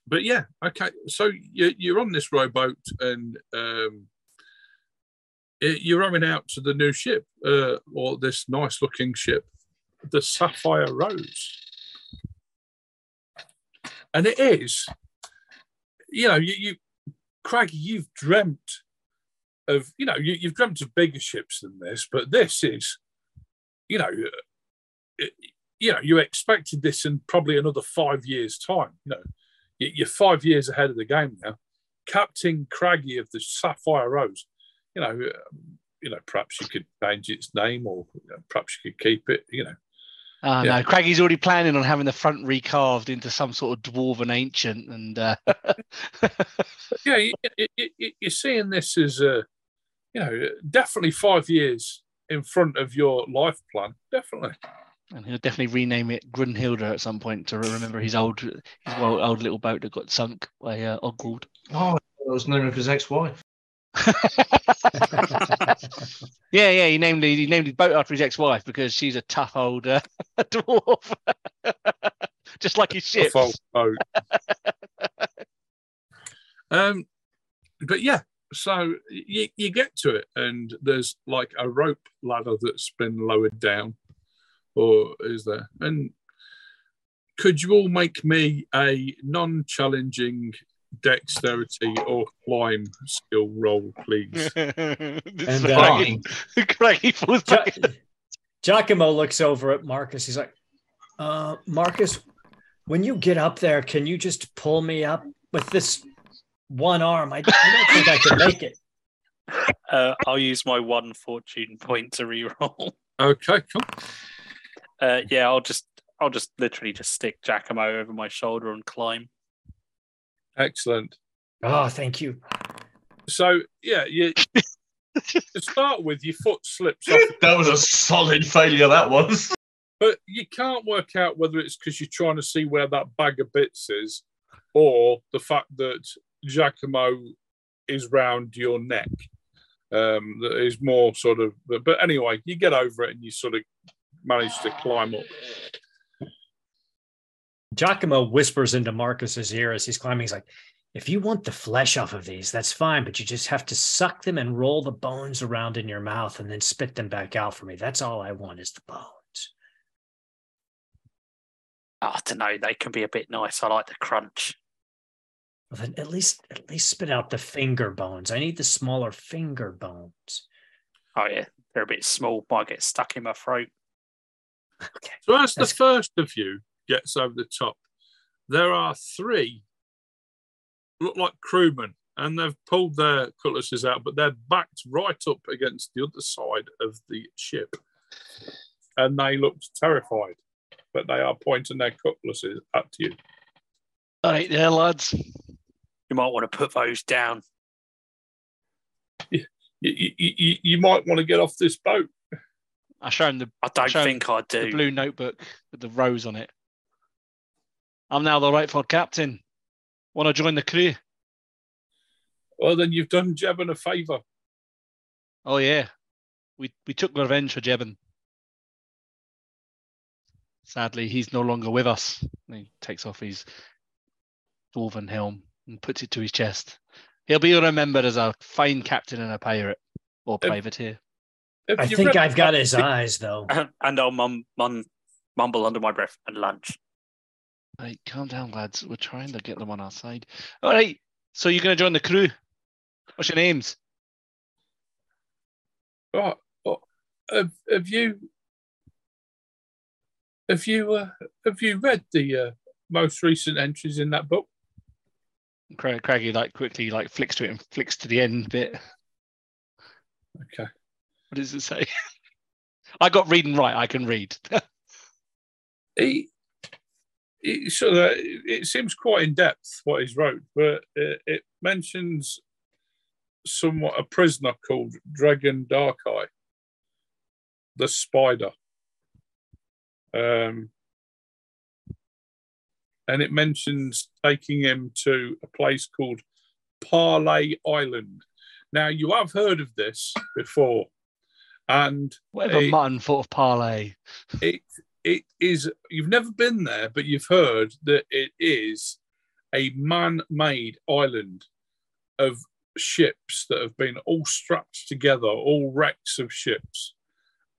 but yeah, okay. So you, you're on this rowboat, and um, you're rowing out to the new ship, uh, or this nice-looking ship, the Sapphire Rose. And it is, you know, you, you Craggy, you've dreamt of, you know, you, you've dreamt of bigger ships than this, but this is, you know, it, you know, you expected this in probably another five years' time. You know, You- you're five years ahead of the game now. Captain Craggy of the Sapphire Rose. You know, um, you know, perhaps you could change its name, or you know, perhaps you could keep it. You know, Oh Yeah. no, Craiggie's already planning on having the front recarved into some sort of dwarven ancient, and uh, yeah, you, you, you, you're seeing this as a, you know, definitely five years in front of your life plan. Definitely. and he'll definitely rename it Grunhilda at some point to remember his old, his old, old little boat that got sunk by uh, Ogwald. Oh, that was the name of his ex-wife. yeah, yeah, he named the, he named his boat after his ex-wife because she's a tough old uh, dwarf, just like his ship. Boat. um, but yeah, so you, you get to it, and there's like a rope ladder that's been lowered down, or is there? And could you all make me a non-challenging dexterity or climb skill roll, please? and uh, Fine. Craigie falls back. Gi- Giacomo looks over at Marcus. He's like, uh, Marcus, when you get up there, can you just pull me up with this one arm? I, I don't think I can make it. Uh, I'll use my one fortune point to reroll. Okay, come. Uh, yeah, I'll just I'll just literally just stick Giacomo over my shoulder and climb. Excellent. Oh, thank you. So yeah, you to start with, your foot slips off That was a solid failure. That was. But you can't work out whether it's because you're trying to see where that bag of bits is, or the fact that Giacomo is round your neck. Um, that is more sort of, but, but anyway, you get over it and you sort of manage to climb up. Giacomo whispers into Marcus's ear as he's climbing. He's like, if you want the flesh off of these, that's fine, but you just have to suck them and roll the bones around in your mouth and then spit them back out for me. That's all I want is the bones. I don't know. They can be a bit nice. I like the crunch. Well, then at least at least spit out the finger bones. I need the smaller finger bones. Oh yeah, they're a bit small. Might get stuck in my throat. Okay. So as the That's- first of you gets over the top, there are three look like crewmen, and they've pulled their cutlasses out, but they're backed right up against the other side of the ship, and they looked terrified. But they are pointing their cutlasses at you. All right, there, lads. You might want to put those down. You, you, you, you might want to get off this boat. I show him the, I don't Show 'em think I the do. blue notebook with the rose on it. I'm now the rightful captain. Want to join the crew? Well, then you've done Jebin a favour. Oh yeah, we we took revenge for Jebin. Sadly, he's no longer with us. He takes off his dwarven helm and puts it to his chest. He'll be remembered as a fine captain and a pirate or If- privateer. Have I think read I've got his eyes though. and I'll mum, mum, mumble under my breath and lunch. Right, calm down, lads. We're trying to get them on our side. All right. So you're going to join the crew. What's your names? Right. Well, have, have you have you uh, have you read the uh, most recent entries in that book? Cra- Craggy like quickly like flicks to it and flicks to the end bit. Okay. What does it say? I got reading right. I can read. He, he sort of it seems quite in depth what he's wrote, but it, it mentions somewhat a prisoner called Dragon Darkeye, the spider. Um, and it mentions taking him to a place called Parlay Island. Now, you have heard of this before, and Whatever Hey. mutton thought of parlay. it it is you've never been there, but you've heard that it is a man-made island of ships that have been all strapped together, all wrecks of ships,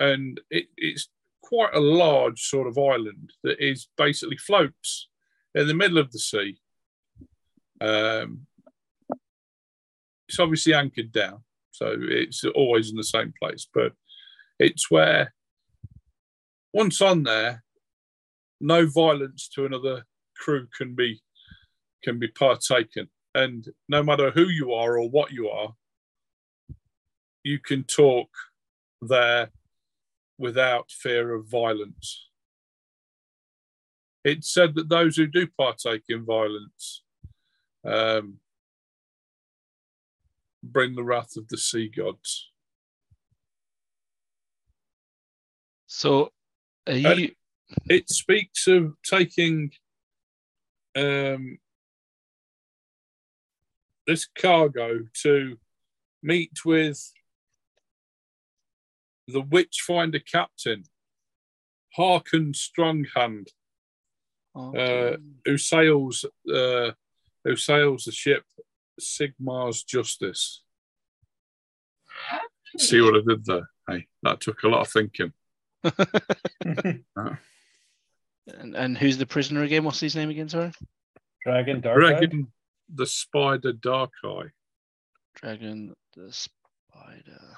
and it, it's quite a large sort of island that is basically floats in the middle of the sea. Um, it's obviously anchored down, so it's always in the same place, but it's where once on there, no violence to another crew can be can be partaken, and no matter who you are or what you are, you can talk there without fear of violence. It's said that those who do partake in violence um, bring the wrath of the sea gods. So you it speaks of taking um, this cargo to meet with the Witchfinder captain, Harkin Stronghand, okay. who sails uh, who sails the ship Sigmar's Justice. See what I did there? Hey, that took a lot of thinking. and, and who's the prisoner again? What's his name again? Sorry, Dragon Dark. Dragon the Spider Dark Eye. Dragon the Spider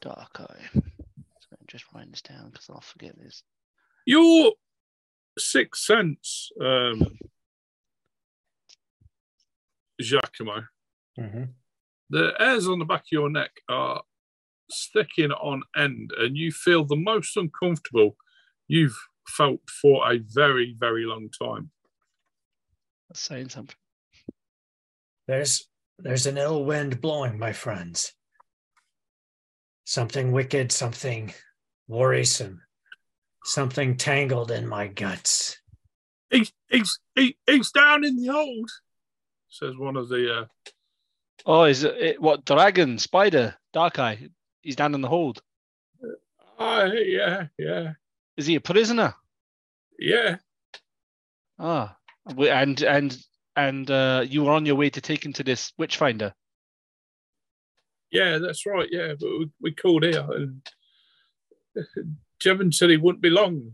Dark Eye. So I'm just writing this down because I'll forget this. Your sixth sense, um, Giacomo, hmm the hairs on the back of your neck are sticking on end, and you feel the most uncomfortable you've felt for a very, very long time. That's saying something. There's there's an ill wind blowing, my friends. Something wicked, something worrisome, something tangled in my guts. He's, he's, he's down in the hold, says one of the uh, Oh, is it, it what dragon, spider, dark eye? He's down in the hold. Ah, yeah, yeah, Is he a prisoner? yeah. Ah, and and and uh, you were on your way to take him to this witch finder. Yeah, that's right. Yeah, but we, we called here and Jevon said he wouldn't be long.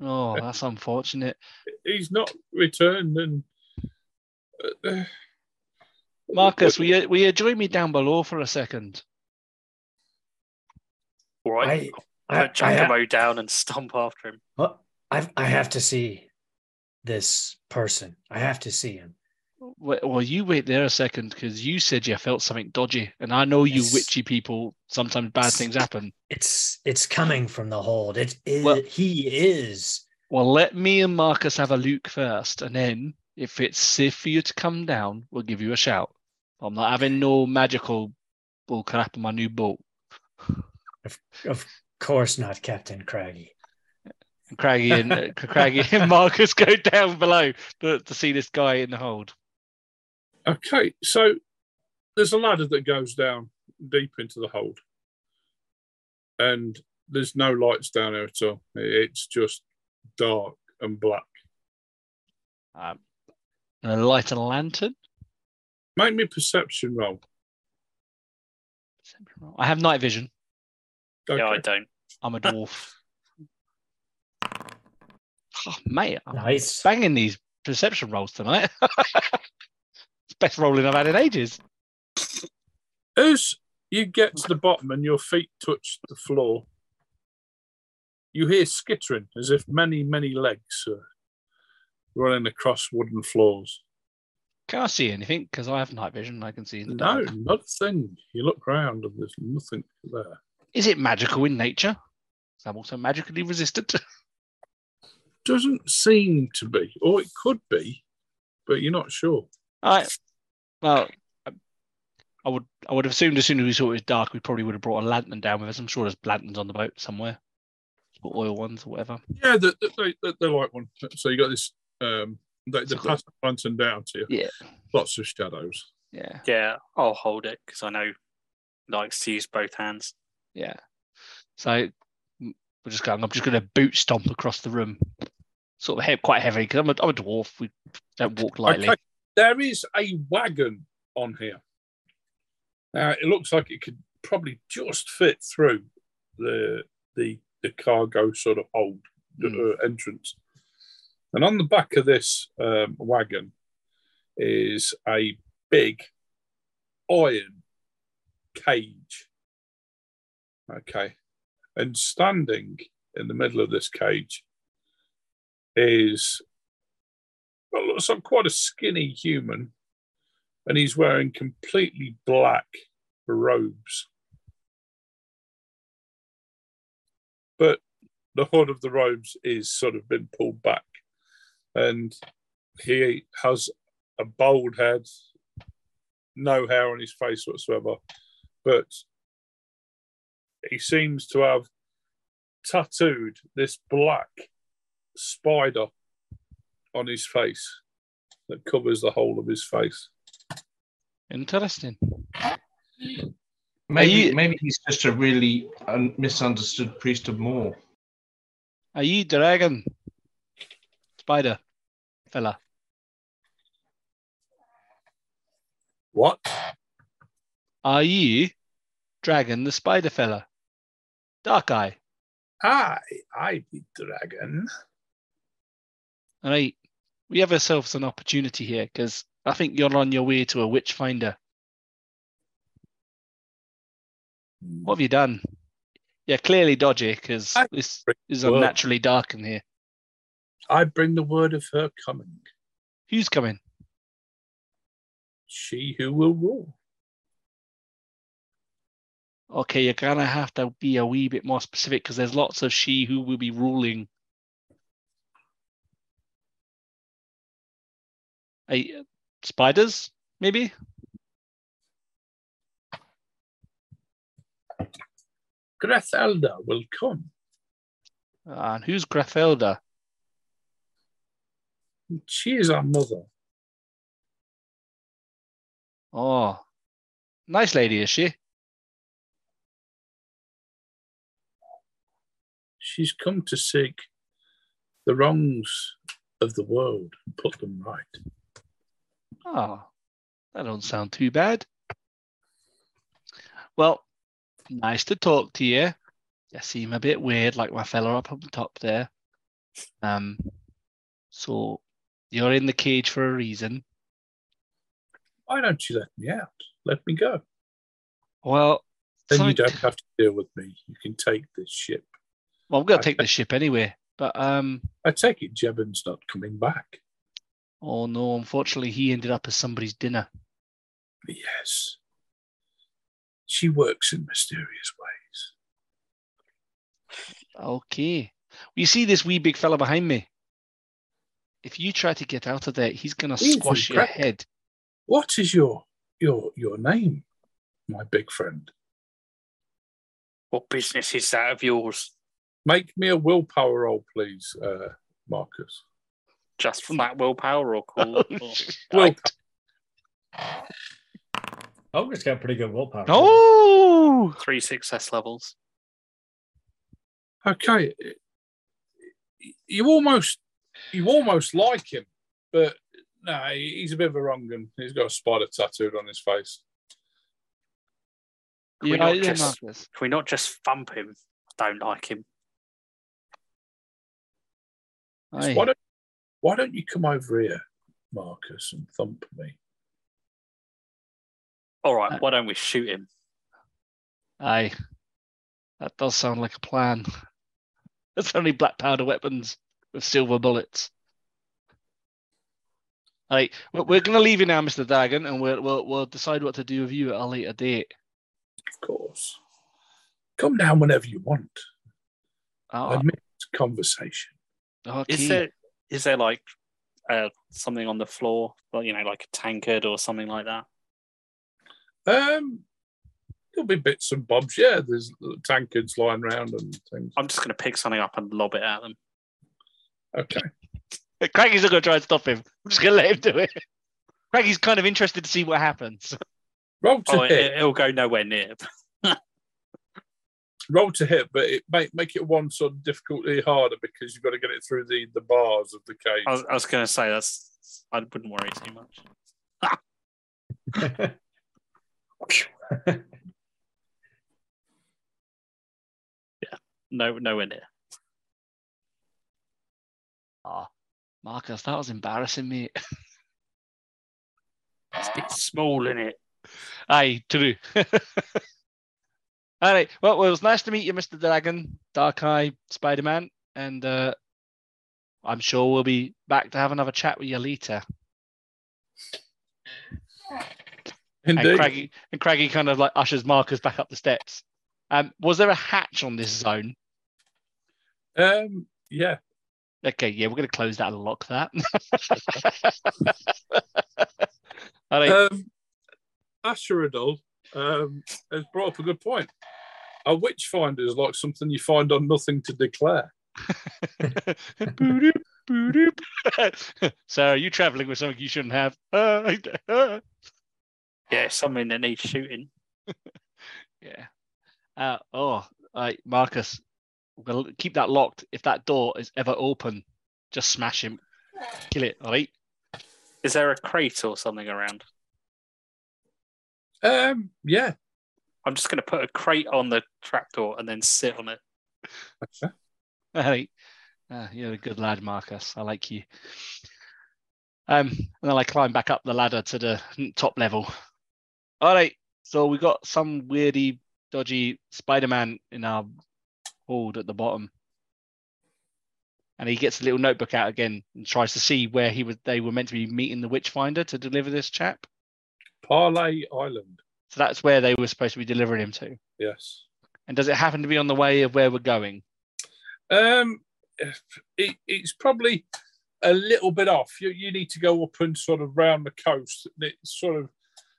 Oh, that's unfortunate. He's not returned and. Uh, Marcus, will you will you join me down below for a second? All right. I, I, Put I, ha- Giacomo down and stomp after him. well, I, I have to see this person. I have to see him. Well, well, you wait there a second because you said you felt something dodgy, and I know you Yes. witchy people. Sometimes bad things happen. It's it's coming from the hold. It, it Well- he is. Well, let me and Marcus have a look first, and then if it's safe for you to come down, we'll give you a shout. I'm not having no magical bull crap in my new boat. Of course not, Captain Craggy. And Craggy and uh, Craggy and Marcus go down below to, to see this guy in the hold. Okay, so there's a ladder that goes down deep into the hold, and there's no lights down there at all. It's just dark and black. Um, and a light and a lantern. Make me a perception roll. I have night vision. Okay. Yeah, I don't. I'm a dwarf. oh, mate, I'm Nice. banging these perception rolls tonight. it's best rolling I've had in ages. As you get to the bottom and your feet touch the floor, you hear skittering as if many, many legs are running across wooden floors. Can I see anything? Because I have night vision. I can see in the No, dark. not a thing. You look round and there's nothing there. Is it magical in nature? So I'm also magically resistant. Doesn't seem to be, or it could be, but you're not sure. All right. Well, I- I would I would have assumed as soon as we saw it was dark, we probably would have brought a lantern down with us. I'm sure there's lanterns on the boat somewhere, or oil ones or whatever. Yeah, they, they, they, they're like one. So you got this. Um, they, they pass the lantern down to you. Yeah. Lots of shadows. Yeah, Yeah, I'll hold it because I know he likes to use both hands. Yeah. So mm, we're just going. I'm just going to boot stomp across the room, sort of he- quite heavy because I'm a, I'm a dwarf. We don't walk lightly. Okay, there is a wagon on here. Now it looks like it could probably just fit through the the the cargo sort of hold Hmm. uh, entrance, and on the back of this um, wagon is a big iron cage. Okay, and standing in the middle of this cage is well, looks like quite a skinny human, and he's wearing completely black robes. But the hood of the robes is sort of been pulled back, and he has a bald head, no hair on his face whatsoever, but he seems to have tattooed this black spider on his face that covers the whole of his face. Interesting. Maybe you- maybe he's just a really un- misunderstood priest of Morr. Are you dragon? Spider fella. What? Are you Dragon the Spider fella? Dark Eye. I, I be dragon. All right. We have ourselves an opportunity here because I think you're on your way to a witch finder. What have you done? Yeah, clearly dodgy because this is unnaturally dark in here. I bring the word of her coming. Who's coming? She who will rule. Okay, you're gonna have to be a wee bit more specific because there's lots of she who will be ruling. Hey, spiders, maybe? Grethelda will come. And who's Grathelda? She is our mother. Oh, nice lady, is she? She's come to seek the wrongs of the world and put them right. Oh, that don't sound too bad. Well, nice to talk to you. You seem a bit weird, like my fella up on the top there. Um, so you're in the cage for a reason. Why don't you let me out? Let me go. Well, Then you don't have to deal with me. You can take this ship. Well, I'm gonna take the ship anyway. But um, I take it Jebben's not coming back. oh no, unfortunately, he ended up as somebody's dinner. Yes. She works in mysterious ways. Okay. You see this wee big fella behind me? If you try to get out of there, he's gonna squash your head. What is your your your name, my big friend? What business is that of yours? Make me a willpower roll, please, uh, Marcus. Just from that willpower roll cool? Will Ogre's got pretty good willpower. Oh, Three success levels. okay. You almost you almost like him, but no, he's a bit of a wrong un. He's got a spider tattooed on his face. Can we yeah, not yeah, just- Marcus. Can we not just thump him? I don't like him. Aye. why don't why don't you come over here, Marcus, and thump me? All right, Uh, why don't we shoot him? Aye. That does sound like a plan. It's only black powder weapons with silver bullets. Alright, we're, we're going to leave you now, Mr. Dagon, and we'll, we'll we'll decide what to do with you at a later date. Of course. Come down whenever you want. Oh, I mean, it's conversation. Okay. Is there is there like uh, something on the floor, well, you know, like a tankard or something like that? Um, there'll be bits and bobs. Yeah, there's tankards lying around and things. I'm just going to pick something up and lob it at them. Okay. Craiggie's not going to try and stop him. I'm just going to let him do it. Craiggie's kind of interested to see what happens. Roll to Oh, it, hit. it'll go nowhere near. Roll to hit, but it make make it one sort of difficulty harder because you've got to get it through the the bars of the cage. I was, was going to say that's. I wouldn't worry too much. Yeah, no, nowhere near. Oh, Marcus, that was embarrassing, mate. It's a bit small in it. Aye, true. All right. Well, well, it was nice to meet you, Mr. Dragon, Dark Eye, Spider Man, and uh, I'm sure we'll be back to have another chat with you later. And Indeed. Craggy and Craggy kind of like ushers Marcus back up the steps. Um, was there a hatch on this zone? Um, yeah. Okay, yeah, we're going to close that and lock that. All right. Um, um, has brought up a good point. A witch finder is like something you find on nothing to declare. Boop, boop. so are you traveling with something you shouldn't have? Uh, uh, Yeah, something that needs shooting. yeah. Uh, oh, all right, Marcus. We'll keep that locked. If that door is ever open, just smash him. Kill it, all right? Is there a crate or something around? Um, yeah. I'm just going to put a crate on the trapdoor and then sit on it. All right. Uh, you're a good lad, Marcus. I like you. Um, and then I climb back up the ladder to the top level. All right. So we got some weirdy, dodgy Spider-Man in our hold at the bottom. And he gets a little notebook out again and tries to see where he was they were meant to be meeting the Witchfinder to deliver this chap. Parlay Island. So that's where they were supposed to be delivering him to. Yes. And does it happen to be on the way of where we're going? Um, it, it's probably a little bit off. You, you need to go up and sort of round the coast. It's sort of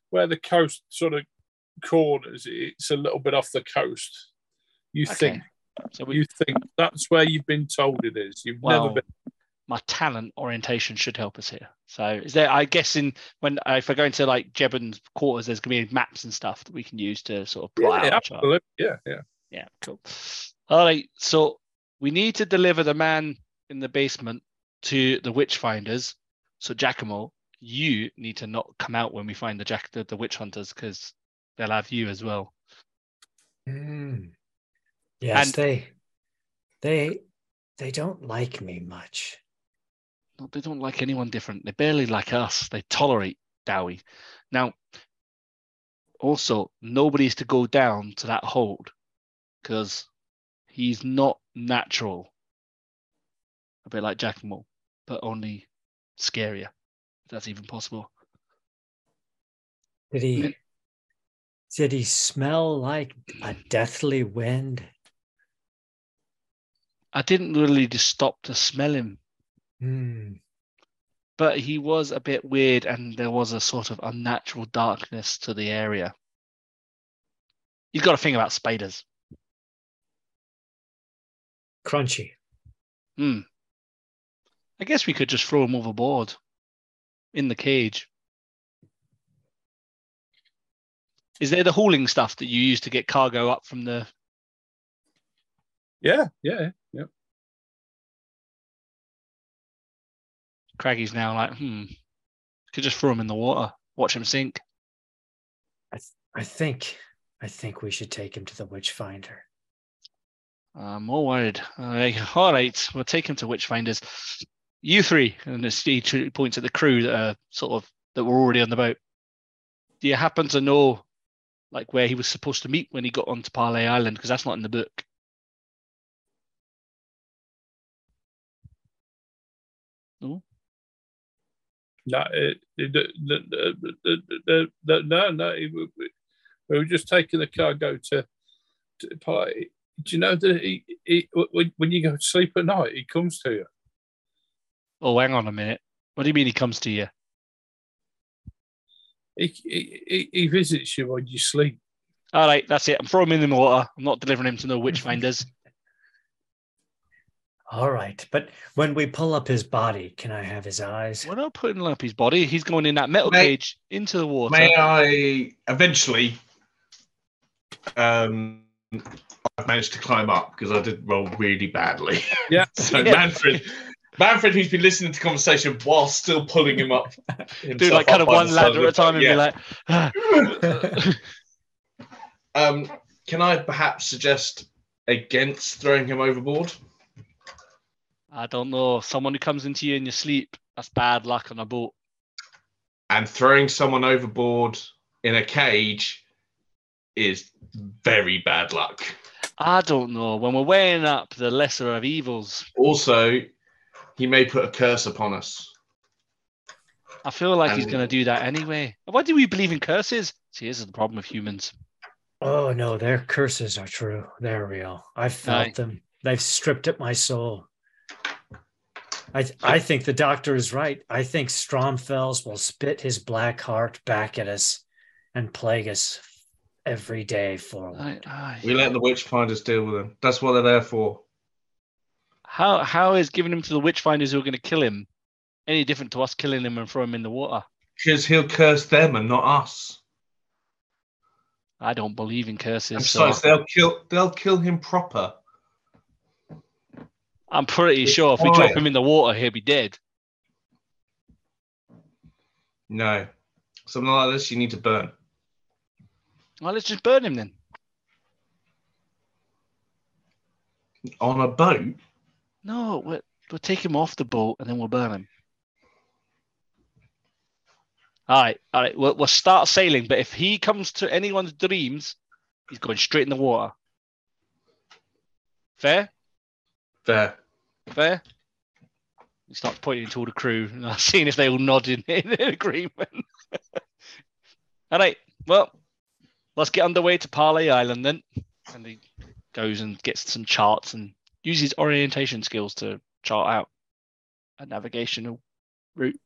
where the coast sort of corners. It's a little bit off the coast. You Okay. think So we you think that's where you've been told it is. You've Well, never been. My talent orientation should help us here. So is there? I guess in when uh, if I go into like Jebben's quarters, there's gonna be maps and stuff that we can use to sort of plot Yeah, out. our chart. absolutely. Yeah, yeah. Yeah, cool. All right, so we need to deliver the man in the basement to the witch finders. So Giacomo, you need to not come out when we find the Jack the, the witch hunters because they'll have you as well. Hmm. Yes, And- they they they don't like me much. They don't like anyone different. They barely like us. They tolerate Dowie. Now, also, nobody's to go down to that hold because he's not natural. A bit like Giacomo, but only scarier. If that's even possible. Did he did he smell like a deathly wind? I didn't really just stop to smell him, Hmm. but he was a bit weird and there was a sort of unnatural darkness to the area. You've got to think about spiders. Crunchy. Hmm. I guess we could just throw him overboard in the cage. Is there the hauling stuff that you use to get cargo up from the? Yeah, yeah, yeah. Craggy's now like, hmm, could just throw him in the water, watch him sink. I th- I think I think we should take him to the witch finder. I'm more worried. All right, all right, we'll take him to Witchfinders. You three, and this he points at the crew that are sort of that were already on the boat. Do you happen to know, like, where he was supposed to meet when he got onto Parlay Island? Because that's not in the book. No, it, eh, eh, it, the, the, the, the, no, no. we- we- we were just taking the cargo to, to party. Do you know that he, he, when, you go to sleep at night, he comes to you? Oh, hang on a minute. What do you mean he comes to you? He, he, he- visits you when you sleep. All right, that's it. I'm throwing him in the water. I'm not delivering him to no Witchfinders. All right, but when we pull up his body, can I have his eyes? We're not putting up his body. He's going in that metal Mate, cage into the water. May I eventually? Um, I've managed to climb up because I did roll really badly. Yeah. so Yeah. Manfred, Manfred, who's been listening to conversation while still pulling him up, Do like kind of one the ladder at a time and boat, be like, "Ah." Um, can I perhaps suggest against throwing him overboard? I don't know. Someone who comes into you in your sleep, that's bad luck on a boat. And throwing someone overboard in a cage is very bad luck. I don't know. When we're weighing up the lesser of evils, Also, he may put a curse upon us. I feel like he's going to do that anyway. Why do we believe in curses? See, this is the problem with humans. Oh no, their curses are true. They're real. I've felt Aye. them. They've stripped at my soul. I I think the doctor is right. I think Stromfels will spit his black heart back at us and plague us every day forward. Aye, aye. We let the witch finders deal with him. That's what they're there for. How how is giving him to the witchfinders who are going to kill him any different to us killing him and throwing him in the water? Because he'll curse them and not us. I don't believe in And curses. So they'll kill they'll kill him proper. I'm pretty sure if we drop him in the water, he'll be dead. No. Something like this you need to burn. Well, let's just burn him then. On a boat? No, we'll, we'll take him off the boat and then we'll burn him. All right, all right. We'll, we'll start sailing, but if he comes to anyone's dreams, he's going straight in the water. Fair? There. Fair? He starts pointing to all the crew and I'm seeing if they all nod in, in agreement. all right, well, let's get underway to Parley Island then. And he goes and gets some charts and uses orientation skills to chart out a navigational route.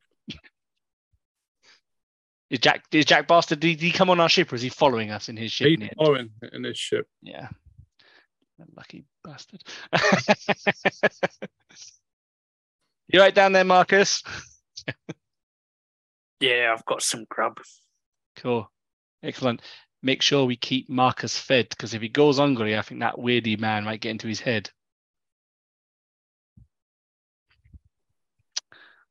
is Jack is Jack Bastard? Did he come on our ship or is he following us in his ship? He's in the end? following in his ship. Yeah. Lucky bastard. You right down there, Marcus? Yeah, I've got some grub. Cool. Excellent. Make sure we keep Marcus fed because if he goes hungry, I think that weirdy man might get into his head.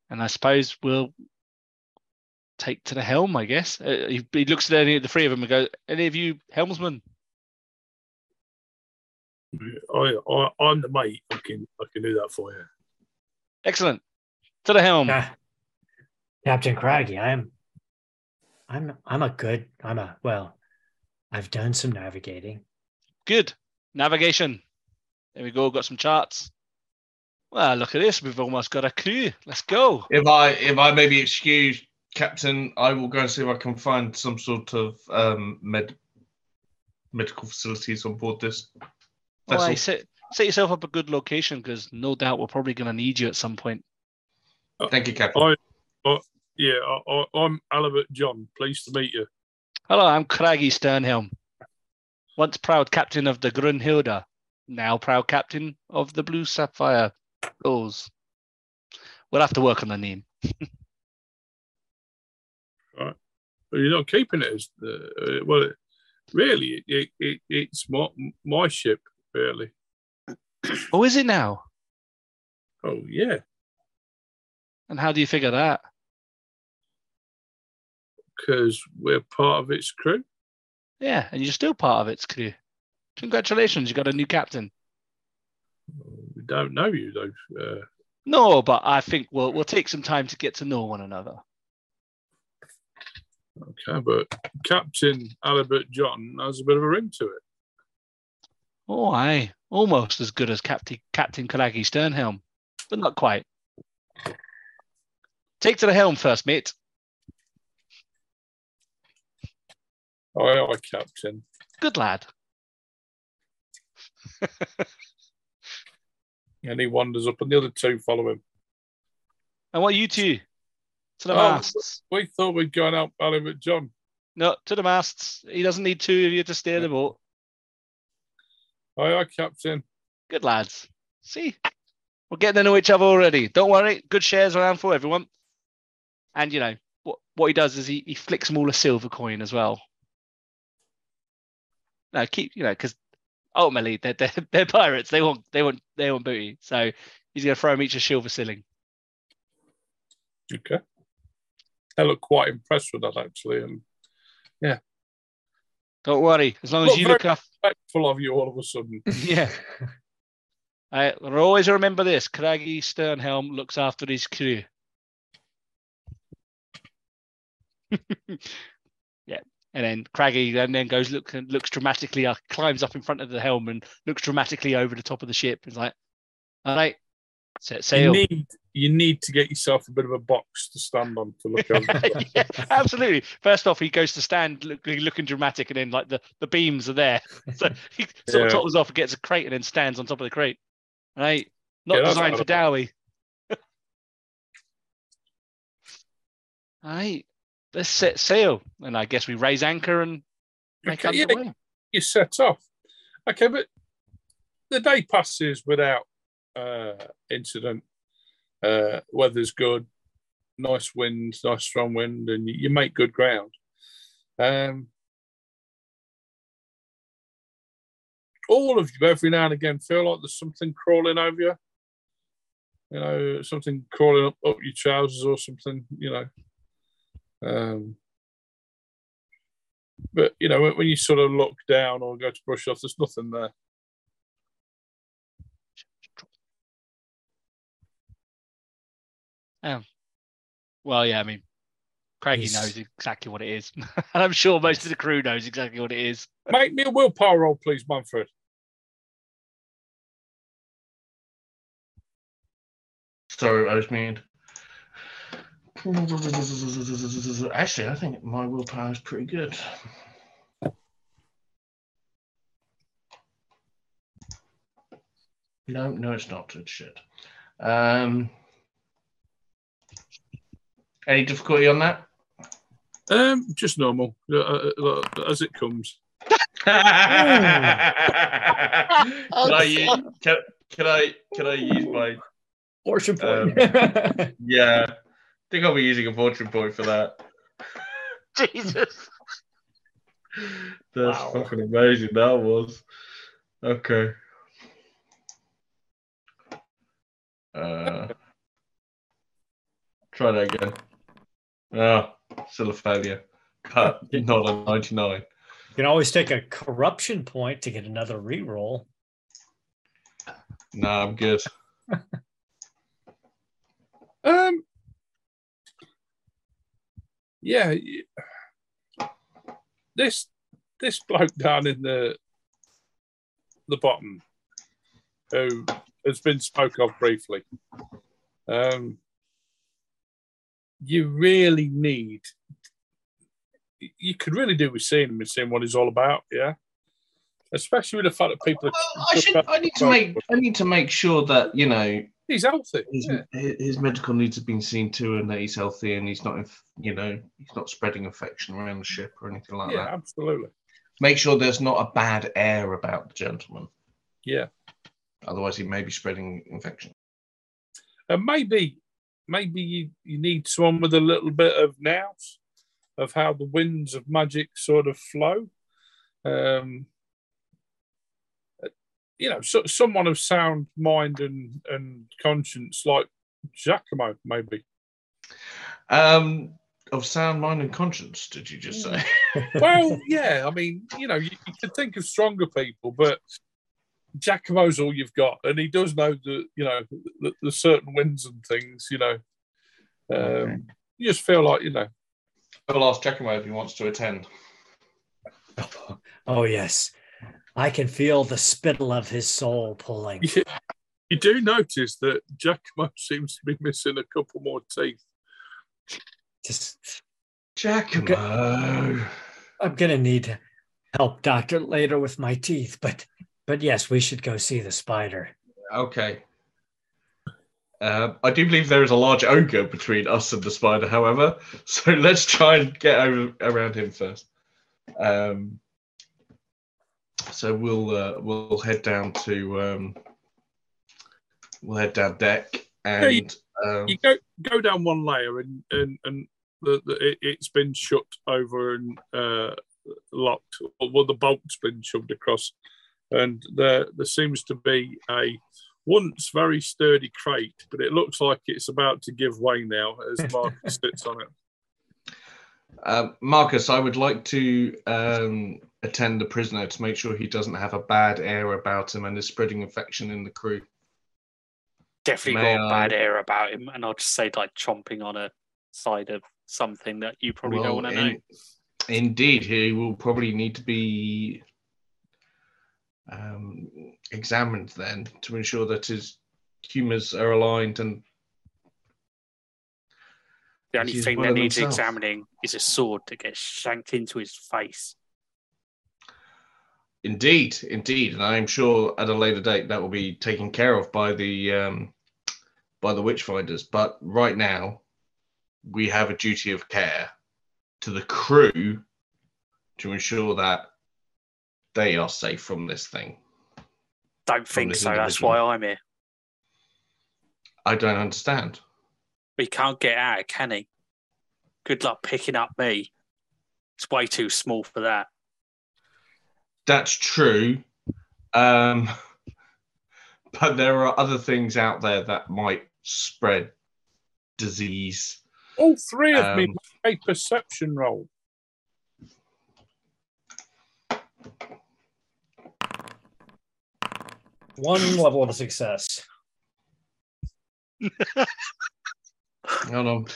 And I suppose we'll take to the helm, I guess. Uh, he, he looks at any of the three of them and goes, Any of you helmsmen? I, I, I'm the mate. I can, I can do that for you. Excellent. To the helm. Yeah. Captain Craggy, I'm I'm I'm a good I'm a well, I've done some navigating. Good. Navigation. There we go. Got some charts. Well, look at this. We've almost got a crew. Let's go. If I if I may be excused, Captain, I will go and see if I can find some sort of um, med medical facilities on board this. Well, vessel. Set, set yourself up a good location because no doubt we're probably going to need you at some point. Thank you, Captain. I, I yeah, I, I, I'm Albert John. Pleased to meet you. Hello, I'm Craggy Sternhelm. Once proud captain of the Grunhilda, now proud captain of the Blue Sapphire Gulls. We'll have to work on the name. But you're not keeping it as the uh, well. It, really, it, it, it's my my ship. Really. Oh, is it now? Oh yeah, And how do you figure that? because we're part of its crew. Yeah, and you're still part of its crew. Congratulations, you got a new captain. We don't know you though. Uh, No, but I think we'll we'll take some time to get to know one another. okay, but Captain Albert John has a bit of a ring to it. Oh, aye, almost as good as Captain Captain Craggy Sternhelm, but not quite. Take to the helm first, mate. Oh, aye, aye, Captain. Good lad. And he wanders up, and the other two follow him. And what you two? To the Oh. masts. We thought we'd gone out Albert John. No, to the masts. He doesn't need two of you to steer the boat. Aye, aye, Captain. Good lads. See, we're getting to know each other already. Don't worry, good shares around for everyone. And you know what? What he does is he, he flicks them all a silver coin as well. No, keep you know because ultimately they're, they're they're pirates. They want they want they want booty. So he's gonna throw them each a silver shilling. Okay. They look quite impressed with that actually, and yeah. Don't worry, as long as Look, you very- look after. Respectful of you all of a sudden. Yeah. I always remember this. Craggy Sternhelm looks after his crew. yeah. And then Craggy and then goes look and looks dramatically uh, climbs up in front of the helm and looks dramatically over the top of the ship. It's like, all right, set sail. need you need to get yourself a bit of a box to stand on to look over. yeah, absolutely. First off, he goes to stand look, looking dramatic, and then like the, the beams are there. So he sort of topples off, and gets a crate, and then stands on top of the crate. Right? Not Yeah, designed for Dowie. Right. Let's set sail, and I guess we raise anchor and make Okay, yeah, underway. you set off. Okay, but the day passes without uh, incident. Uh, weather's good, nice wind, nice strong wind, and you, make good ground. Um, all of you, every now and again, feel like there's something crawling over you. You know, something crawling up, up your trousers or something. You know. Um, but you know, when, when you sort of look down or go to brush off, there's nothing there. Well, yeah, I mean, Craigie He's- knows exactly what it is, and I'm sure most of the crew knows exactly what it is. Make me a willpower roll, please, Manfred. Sorry, I was mean. Actually, I think my willpower is pretty good. No, no, it's not. It's shit. Um, any difficulty on that? Um, just normal, uh, uh, uh, as it comes. can I use can, can I can I use my Fortune point. Yeah, I think I'll be using a fortune point for that. Jesus. That's Wow. fucking amazing. That was okay. Uh, try that again. Oh, still a failure. Cut. Not a ninety-nine. you can always take a corruption point to get another reroll. No, I'm good. Um. Yeah. This this bloke down in the the bottom, who has been spoke of briefly. Um. You really need. You could really do with seeing him and seeing what he's all about. Yeah. Especially with the fact that people. Well, I should. I need to make. I need to make sure that you know He's healthy. his, Yeah. his medical needs have been seen to, and that he's healthy, and he's not, you know, he's not spreading infection around the ship or anything like yeah, that. absolutely. Make sure there's not a bad air about the gentleman. Yeah. Otherwise, he may be spreading infection. And maybe, maybe you, you need someone with a little bit of nous of how the winds of magic sort of flow. Um, you know, so, someone of sound mind and, and conscience like Giacomo, maybe. Um, of sound mind and conscience, did you just say? Well, yeah, I mean, you know, you, you could think of stronger people, but Giacomo's all you've got, and he does know that you know the, the certain wins and things. You know, um, Okay. you just feel like you know I'll ask Giacomo if he wants to attend. Oh yes, I can feel the spittle of his soul pulling. you, you do notice that Giacomo seems to be missing a couple more teeth. Just, Giacomo. I'm gonna need help, doctor, later with my teeth. But, but yes, we should go see the spider. Okay. Uh, I do believe there is a large ogre between us and the spider, however. So let's try and get over, around him first. Um, so we'll uh, we'll head down to um, we'll head down deck and um, You go go down one layer, and and and the, the, it, it's been shut over and uh, locked. Well, the bolt's been shoved across, and there there seems to be a once very sturdy crate, but it looks like it's about to give way now as Marcus sits on it. Um, Marcus, I would like to um, attend the prisoner to make sure he doesn't have a bad air about him and is spreading infection in the crew. Definitely May got a I- bad air about him, and I'll just say like chomping on a side of something that you probably don't want to know. Indeed, he will probably need to be um, examined then to ensure that his humours are aligned and The only thing that needs themselves. examining is a sword that gets shanked into his face. Indeed, indeed, and I'm sure at a later date that will be taken care of by the um, by the witchfinders. But right now, we have a duty of care to the crew to ensure that they are safe from this thing. Don't think this so. That's why I'm here. I don't understand. He can't get out, can he? Good luck picking up me. It's way too small for that. That's true, um, but there are other things out there that might spread disease. All three of me Um, make a perception roll. One level of success. Hold on.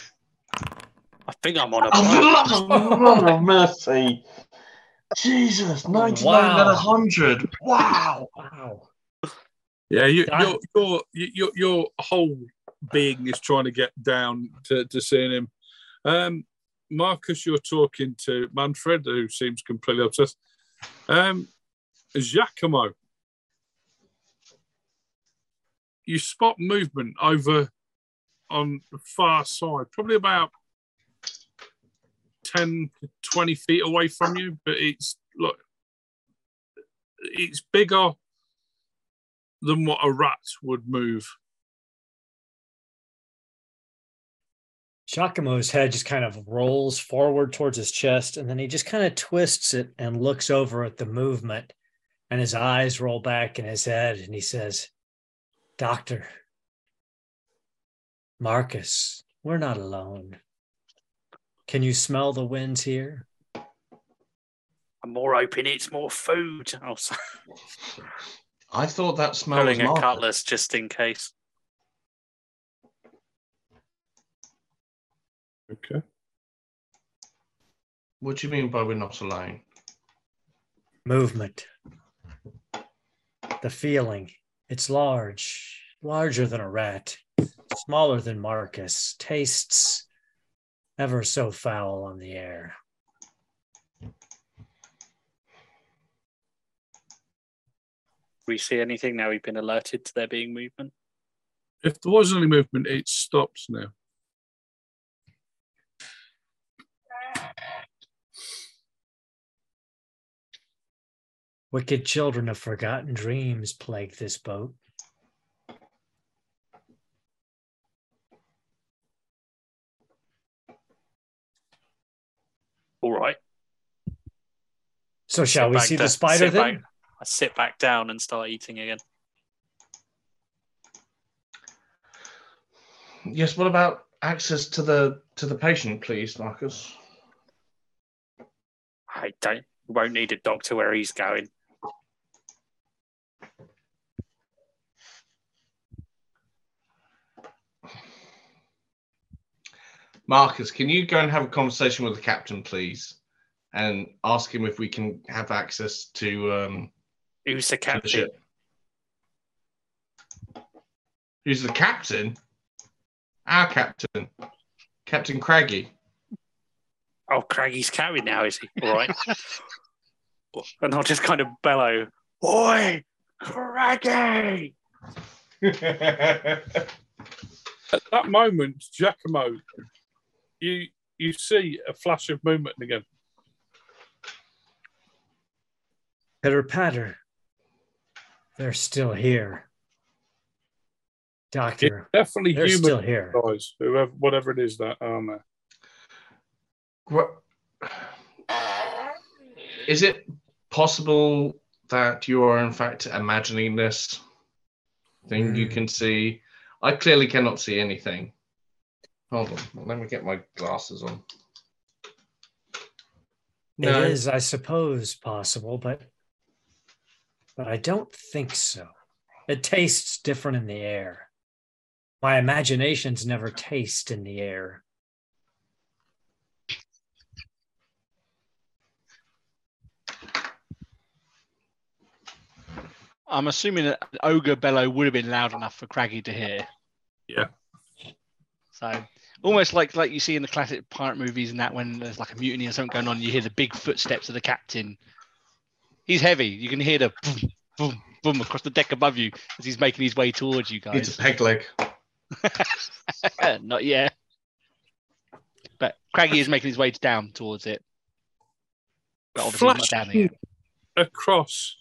I think I'm on a Oh, mercy. Jesus, 99 Wow. out of 100. Wow. Wow. Yeah, you, That- your your your your whole being is trying to get down to, to seeing him. Um, Marcus, you're talking to Manfred, who seems completely obsessed. Um, Giacomo, you spot movement over on the far side, probably about 10 to 20 feet away from you, but it's look, it's bigger than what a rat would move. Giacomo's head just kind of rolls forward towards his chest, and then he just kind of twists it and looks over at the movement. And his eyes roll back in his head, and he says, Doctor, Marcus, we're not alone. Can you smell the winds here? I'm more open. It's more food. Oh, I was I thought that smell was pulling a Marcus. cutlass just in case. Okay. What do you mean by we're not alone? Movement. The feeling. It's large, larger than a rat, smaller than Marcus, tastes ever so foul on the air. we see anything now? We've been alerted to there being movement. If there was any movement, it stops now. Wicked children of forgotten dreams plague this boat. All right. So shall Sit we see da- the spider sit then? back- I sit back down and start eating again. Yes. What about access to the to the patient, please, Marcus? I don't won't need a doctor where he's going. Marcus, can you go and have a conversation with the captain, please, and ask him if we can have access to um, Who's the to the captain? ship? Who's the captain? Our captain, Captain Craggy. Oh, Craggy's carrying now, is he? All right. and I'll just kind of bellow, Oi, Craggy! At that moment, Giacomo, you you see a flash of movement again. Pitter patter. They're still here. It's Doctor, definitely they're human still here. guys, whoever, whatever it is that aren't they? Gra- Is it possible that you are in fact imagining this thing you Hmm. can see? I clearly cannot see anything. Hold on, let me get my glasses on. It is, I suppose, possible, but but I don't think so. It tastes different in the air. My imaginations never taste in the air. I'm assuming that ogre bellow would have been loud enough for Craggy to hear. Yeah. So almost like like you see in the classic pirate movies and that when there's like a mutiny or something going on, you hear the big footsteps of the captain. He's heavy. You can hear the boom, boom, boom across the deck above you as he's making his way towards you It's guys. a peg leg. Not yet. But Craggy is making his way down towards it. But obviously not down Flashing across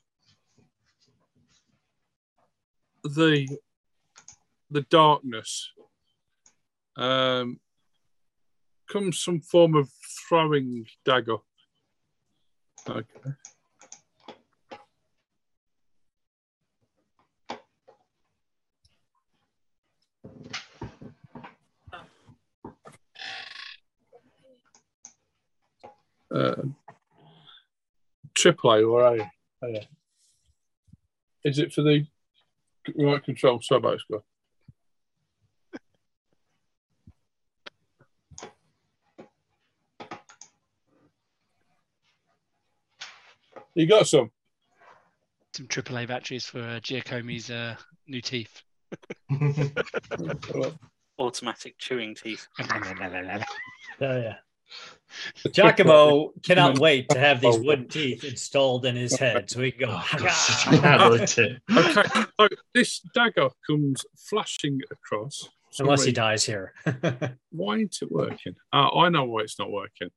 the the darkness um, comes some form of throwing dagger. Okay. Uh, triple A or A? A. Is it for the remote control sub score? You got some? Some AAA batteries for uh, Giacomo's uh, new teeth. Automatic chewing teeth. Oh yeah. Giacomo cannot wait to have these wooden teeth installed in his head so he can go. Okay, so this dagger comes flashing across. Unless he dies here. Why ain't it working? Uh, I know why it's not working.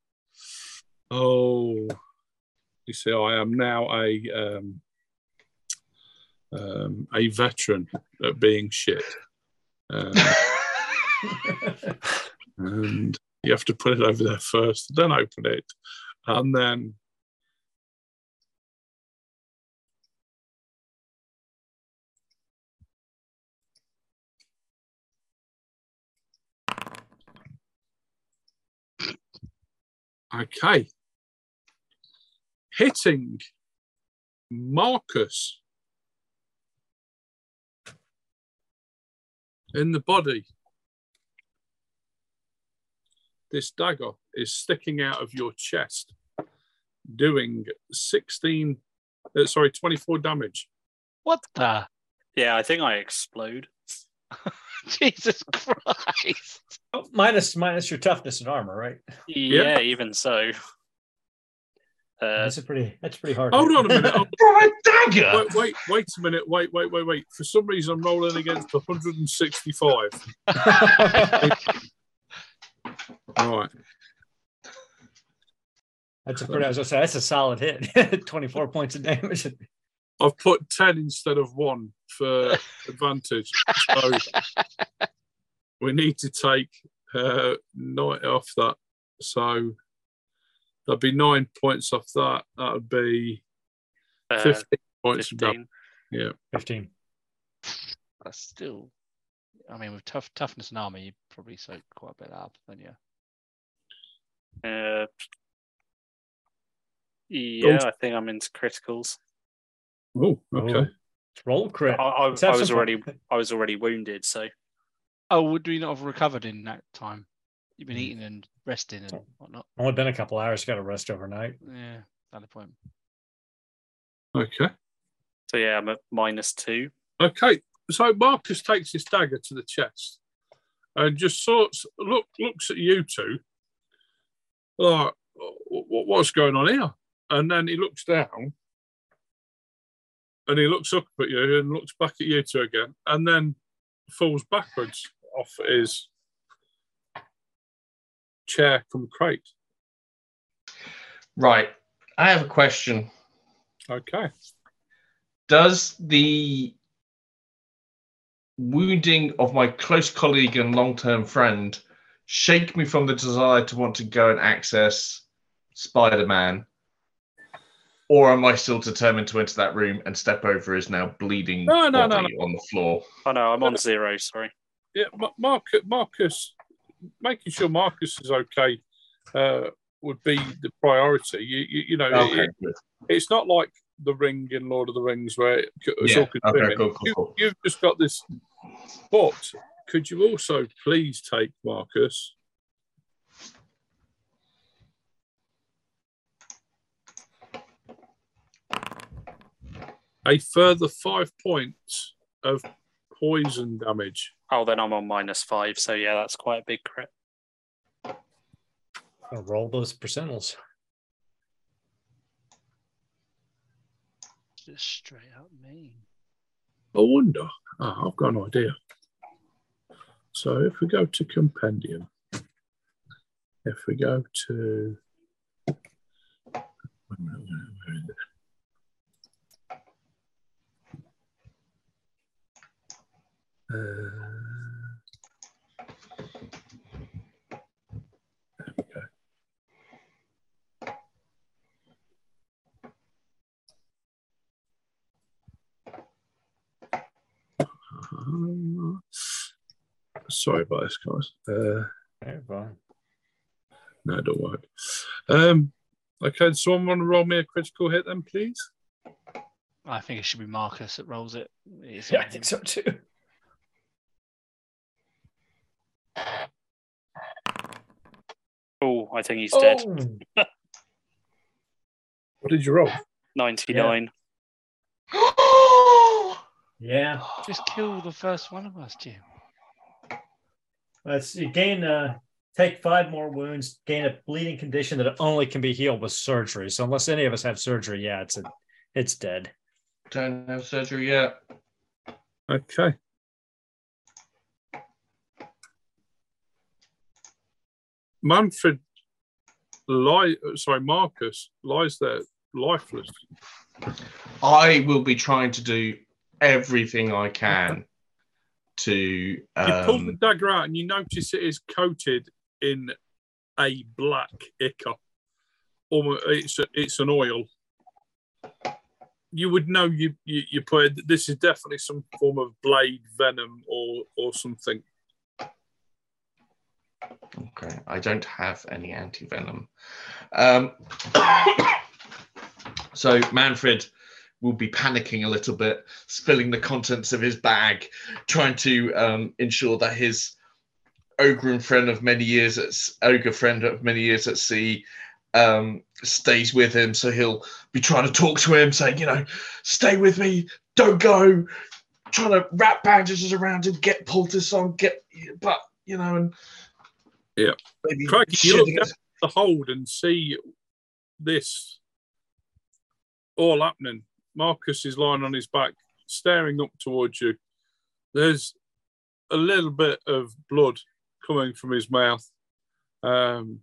Oh, you see, I am now a um, um, a veteran at being shit. Um, and you have to put it over there first, then open it, and then Okay. Hitting Marcus in the body. This dagger is sticking out of your chest, doing 16, uh, sorry, 24 damage. What the? Yeah, I think I explode. Jesus Christ. Oh, minus minus your toughness and armor, right? Yeah, even so. Uh, that's a pretty that's pretty hard. Hold on a minute. Oh, From a dagger. wait, wait, wait a minute. Wait, wait, wait, wait. For some reason, I'm rolling against 165. Right. that's a pretty. I was gonna say that's a solid hit. Twenty four points of damage. I've put 10 instead of one for advantage. So we need to take uh, nine off that. So that'd be nine points off that. That would be uh, 15 points of damage. 15. Yeah. Fifteen. That's still. I mean, with tough toughness and armor, you probably soak quite a bit up, then yeah. Uh, yeah, I think I'm into criticals. Oh, okay. Oh, roll crit. I, I, I was already. I was already wounded, so Oh, would we not have recovered in that time? You've been Mm. eating and resting and whatnot. Only been a couple hours. You got to rest overnight. Yeah, valid point. Okay. so yeah, I'm at minus two. Okay. So Marcus takes his dagger to the chest and just sorts look looks at you two. Like, "Wh- what's going on here? And then he looks down and he looks up at you and looks back at you two again and then falls backwards off his chair come crate. Right. I have a question. Okay. Does the wounding of my close colleague and long-term friend shake me from the desire to want to go and access Spider-Man? Or am I still determined to enter that room and step over his now bleeding No, no, no, body on the floor? Oh no, I'm on zero. Sorry. Yeah, Ma- Marcus, Marcus, making sure Marcus is okay uh, would be the priority. You, you, you know, Okay, it- it's not like the ring in Lord of the Rings where it- it's Yeah, all consuming. okay, cool, cool, you. You've just got this. But could you also please take Marcus? A further five points of poison damage. Oh, then I'm on minus five. So yeah, that's quite a big crit. I'll roll those percentiles. Just straight up mean. I wonder. Ah, I've got an idea. So if we go to compendium, if we go to wait a minute, where- where is it? Uh, sorry about this, guys. Uh, Okay, fine. no, don't worry. Um, okay, does someone want to roll me a critical hit then, please? I think it should be Marcus that rolls it. It's Yeah, I think so too. Oh, I think he's dead. Oh, What did you roll? Ninety-nine. yeah. Just kill the first one of us, Jim. Let's see. Gain uh take five more wounds, gain a bleeding condition that only can be healed with surgery. So unless any of us have surgery, yeah, it's a it's dead. Don't have surgery yet. Okay. Manfred, lie, sorry, Marcus lies there lifeless. I will be trying to do everything I can to You pull the um, dagger out and you notice it is coated in a black ichor. Almost, it's a, it's an oil. You would know you you, you put this is definitely some form of blade venom or or something. Okay, I don't have any anti venom. Um, so Manfred will be panicking a little bit, spilling the contents of his bag, trying to um, ensure that his ogre friend of many years at ogre friend of many years at sea um, stays with him. So he'll be trying to talk to him, saying, you know, stay with me, don't go, trying to wrap bandages around him, get poultice on, get, but you know, and yeah, maybe Craig, you look his- the hold and see this all happening. Marcus is lying on his back, staring up towards you. There's a little bit of blood coming from his mouth. Um,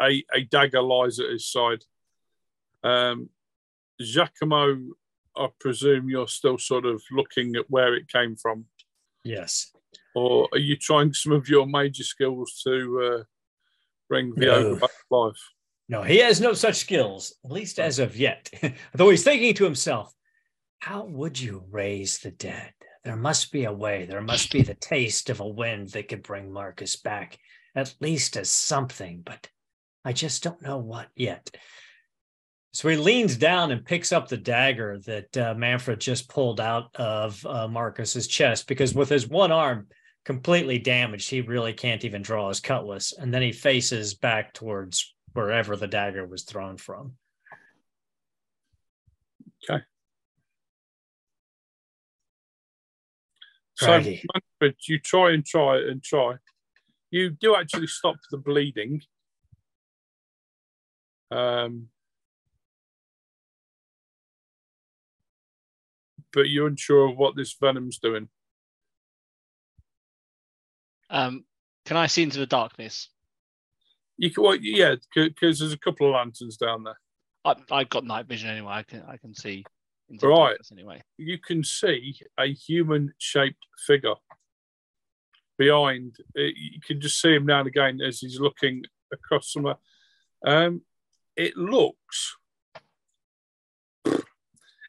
a, a dagger lies at his side. Um, Giacomo, I presume you're still sort of looking at where it came from, Yes. or are you trying some of your major skills to uh, bring the No. ogre back to life? No, he has no such skills, at least as of yet. Though he's thinking to himself, how would you raise the dead? There must be a way. There must be the taste of a wind that could bring Marcus back, at least as something, but I just don't know what yet. So he leans down and picks up the dagger that uh, Manfred just pulled out of uh, Marcus's chest because with his one arm completely damaged, he really can't even draw his cutlass. And then he faces back towards wherever the dagger was thrown from. Okay. So, Craggy. Manfred, you try and try and try. You do actually stop the bleeding. Um, but you're unsure of what this venom's doing. Um, can I see into the darkness? You can, well, yeah, because there's a couple of lanterns down there. I, I've got night vision anyway. I can I can see Right. anyway. You can see a human-shaped figure behind. uh, You can just see him now and again as he's looking across somewhere. Um, it looks.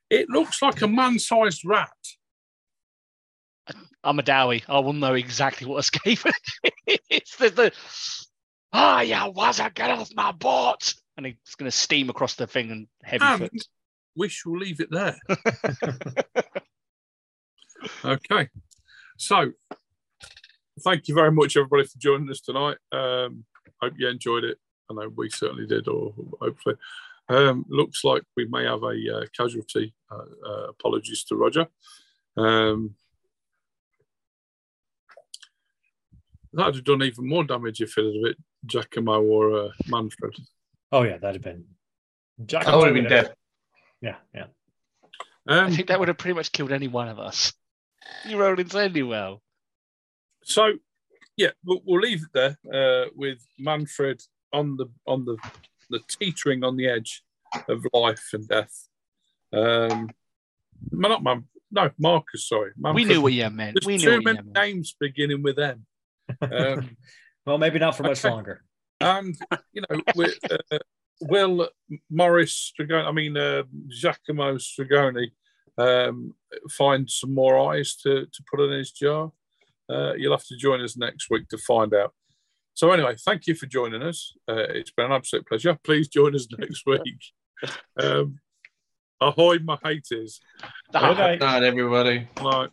It looks like a man-sized rat. I'm a Dawi. I will know exactly what escape it's the, the ah yeah wasn't get off my boat and it's going to steam across the thing and heavy And foot. we shall leave it there. Okay. So, thank you very much, everybody, for joining us tonight. Um, hope you enjoyed it. I know we certainly did, or hopefully. Um, looks like we may have a uh, casualty. Uh, uh, apologies to Roger. Um, that'd have done even more damage if it had been Giacomo or uh, Manfred. Oh yeah, that'd have been. I would have been dead. Yeah, yeah. I Um, think that would have pretty much killed any one of us. You rolled insanely well. so yeah, we'll, we'll leave it there uh, with Manfred on the on the the teetering on the edge of life and death. Um, no, not Man, no Marcus. Sorry, We knew what you meant. There's We knew too what many you meant. names beginning with M. Um, well, maybe not for much Okay. longer. and you know, with, uh, will Morris Stragoni, I mean uh, Giacomo Stragoni, um, find some more eyes to to put in his jar? Uh, you'll have to join us next week to find out. So anyway, thank you for joining us. Uh, it's been an absolute pleasure. Please join us next week. Um, ahoy, my haters. Good night. Good night, everybody. Bye.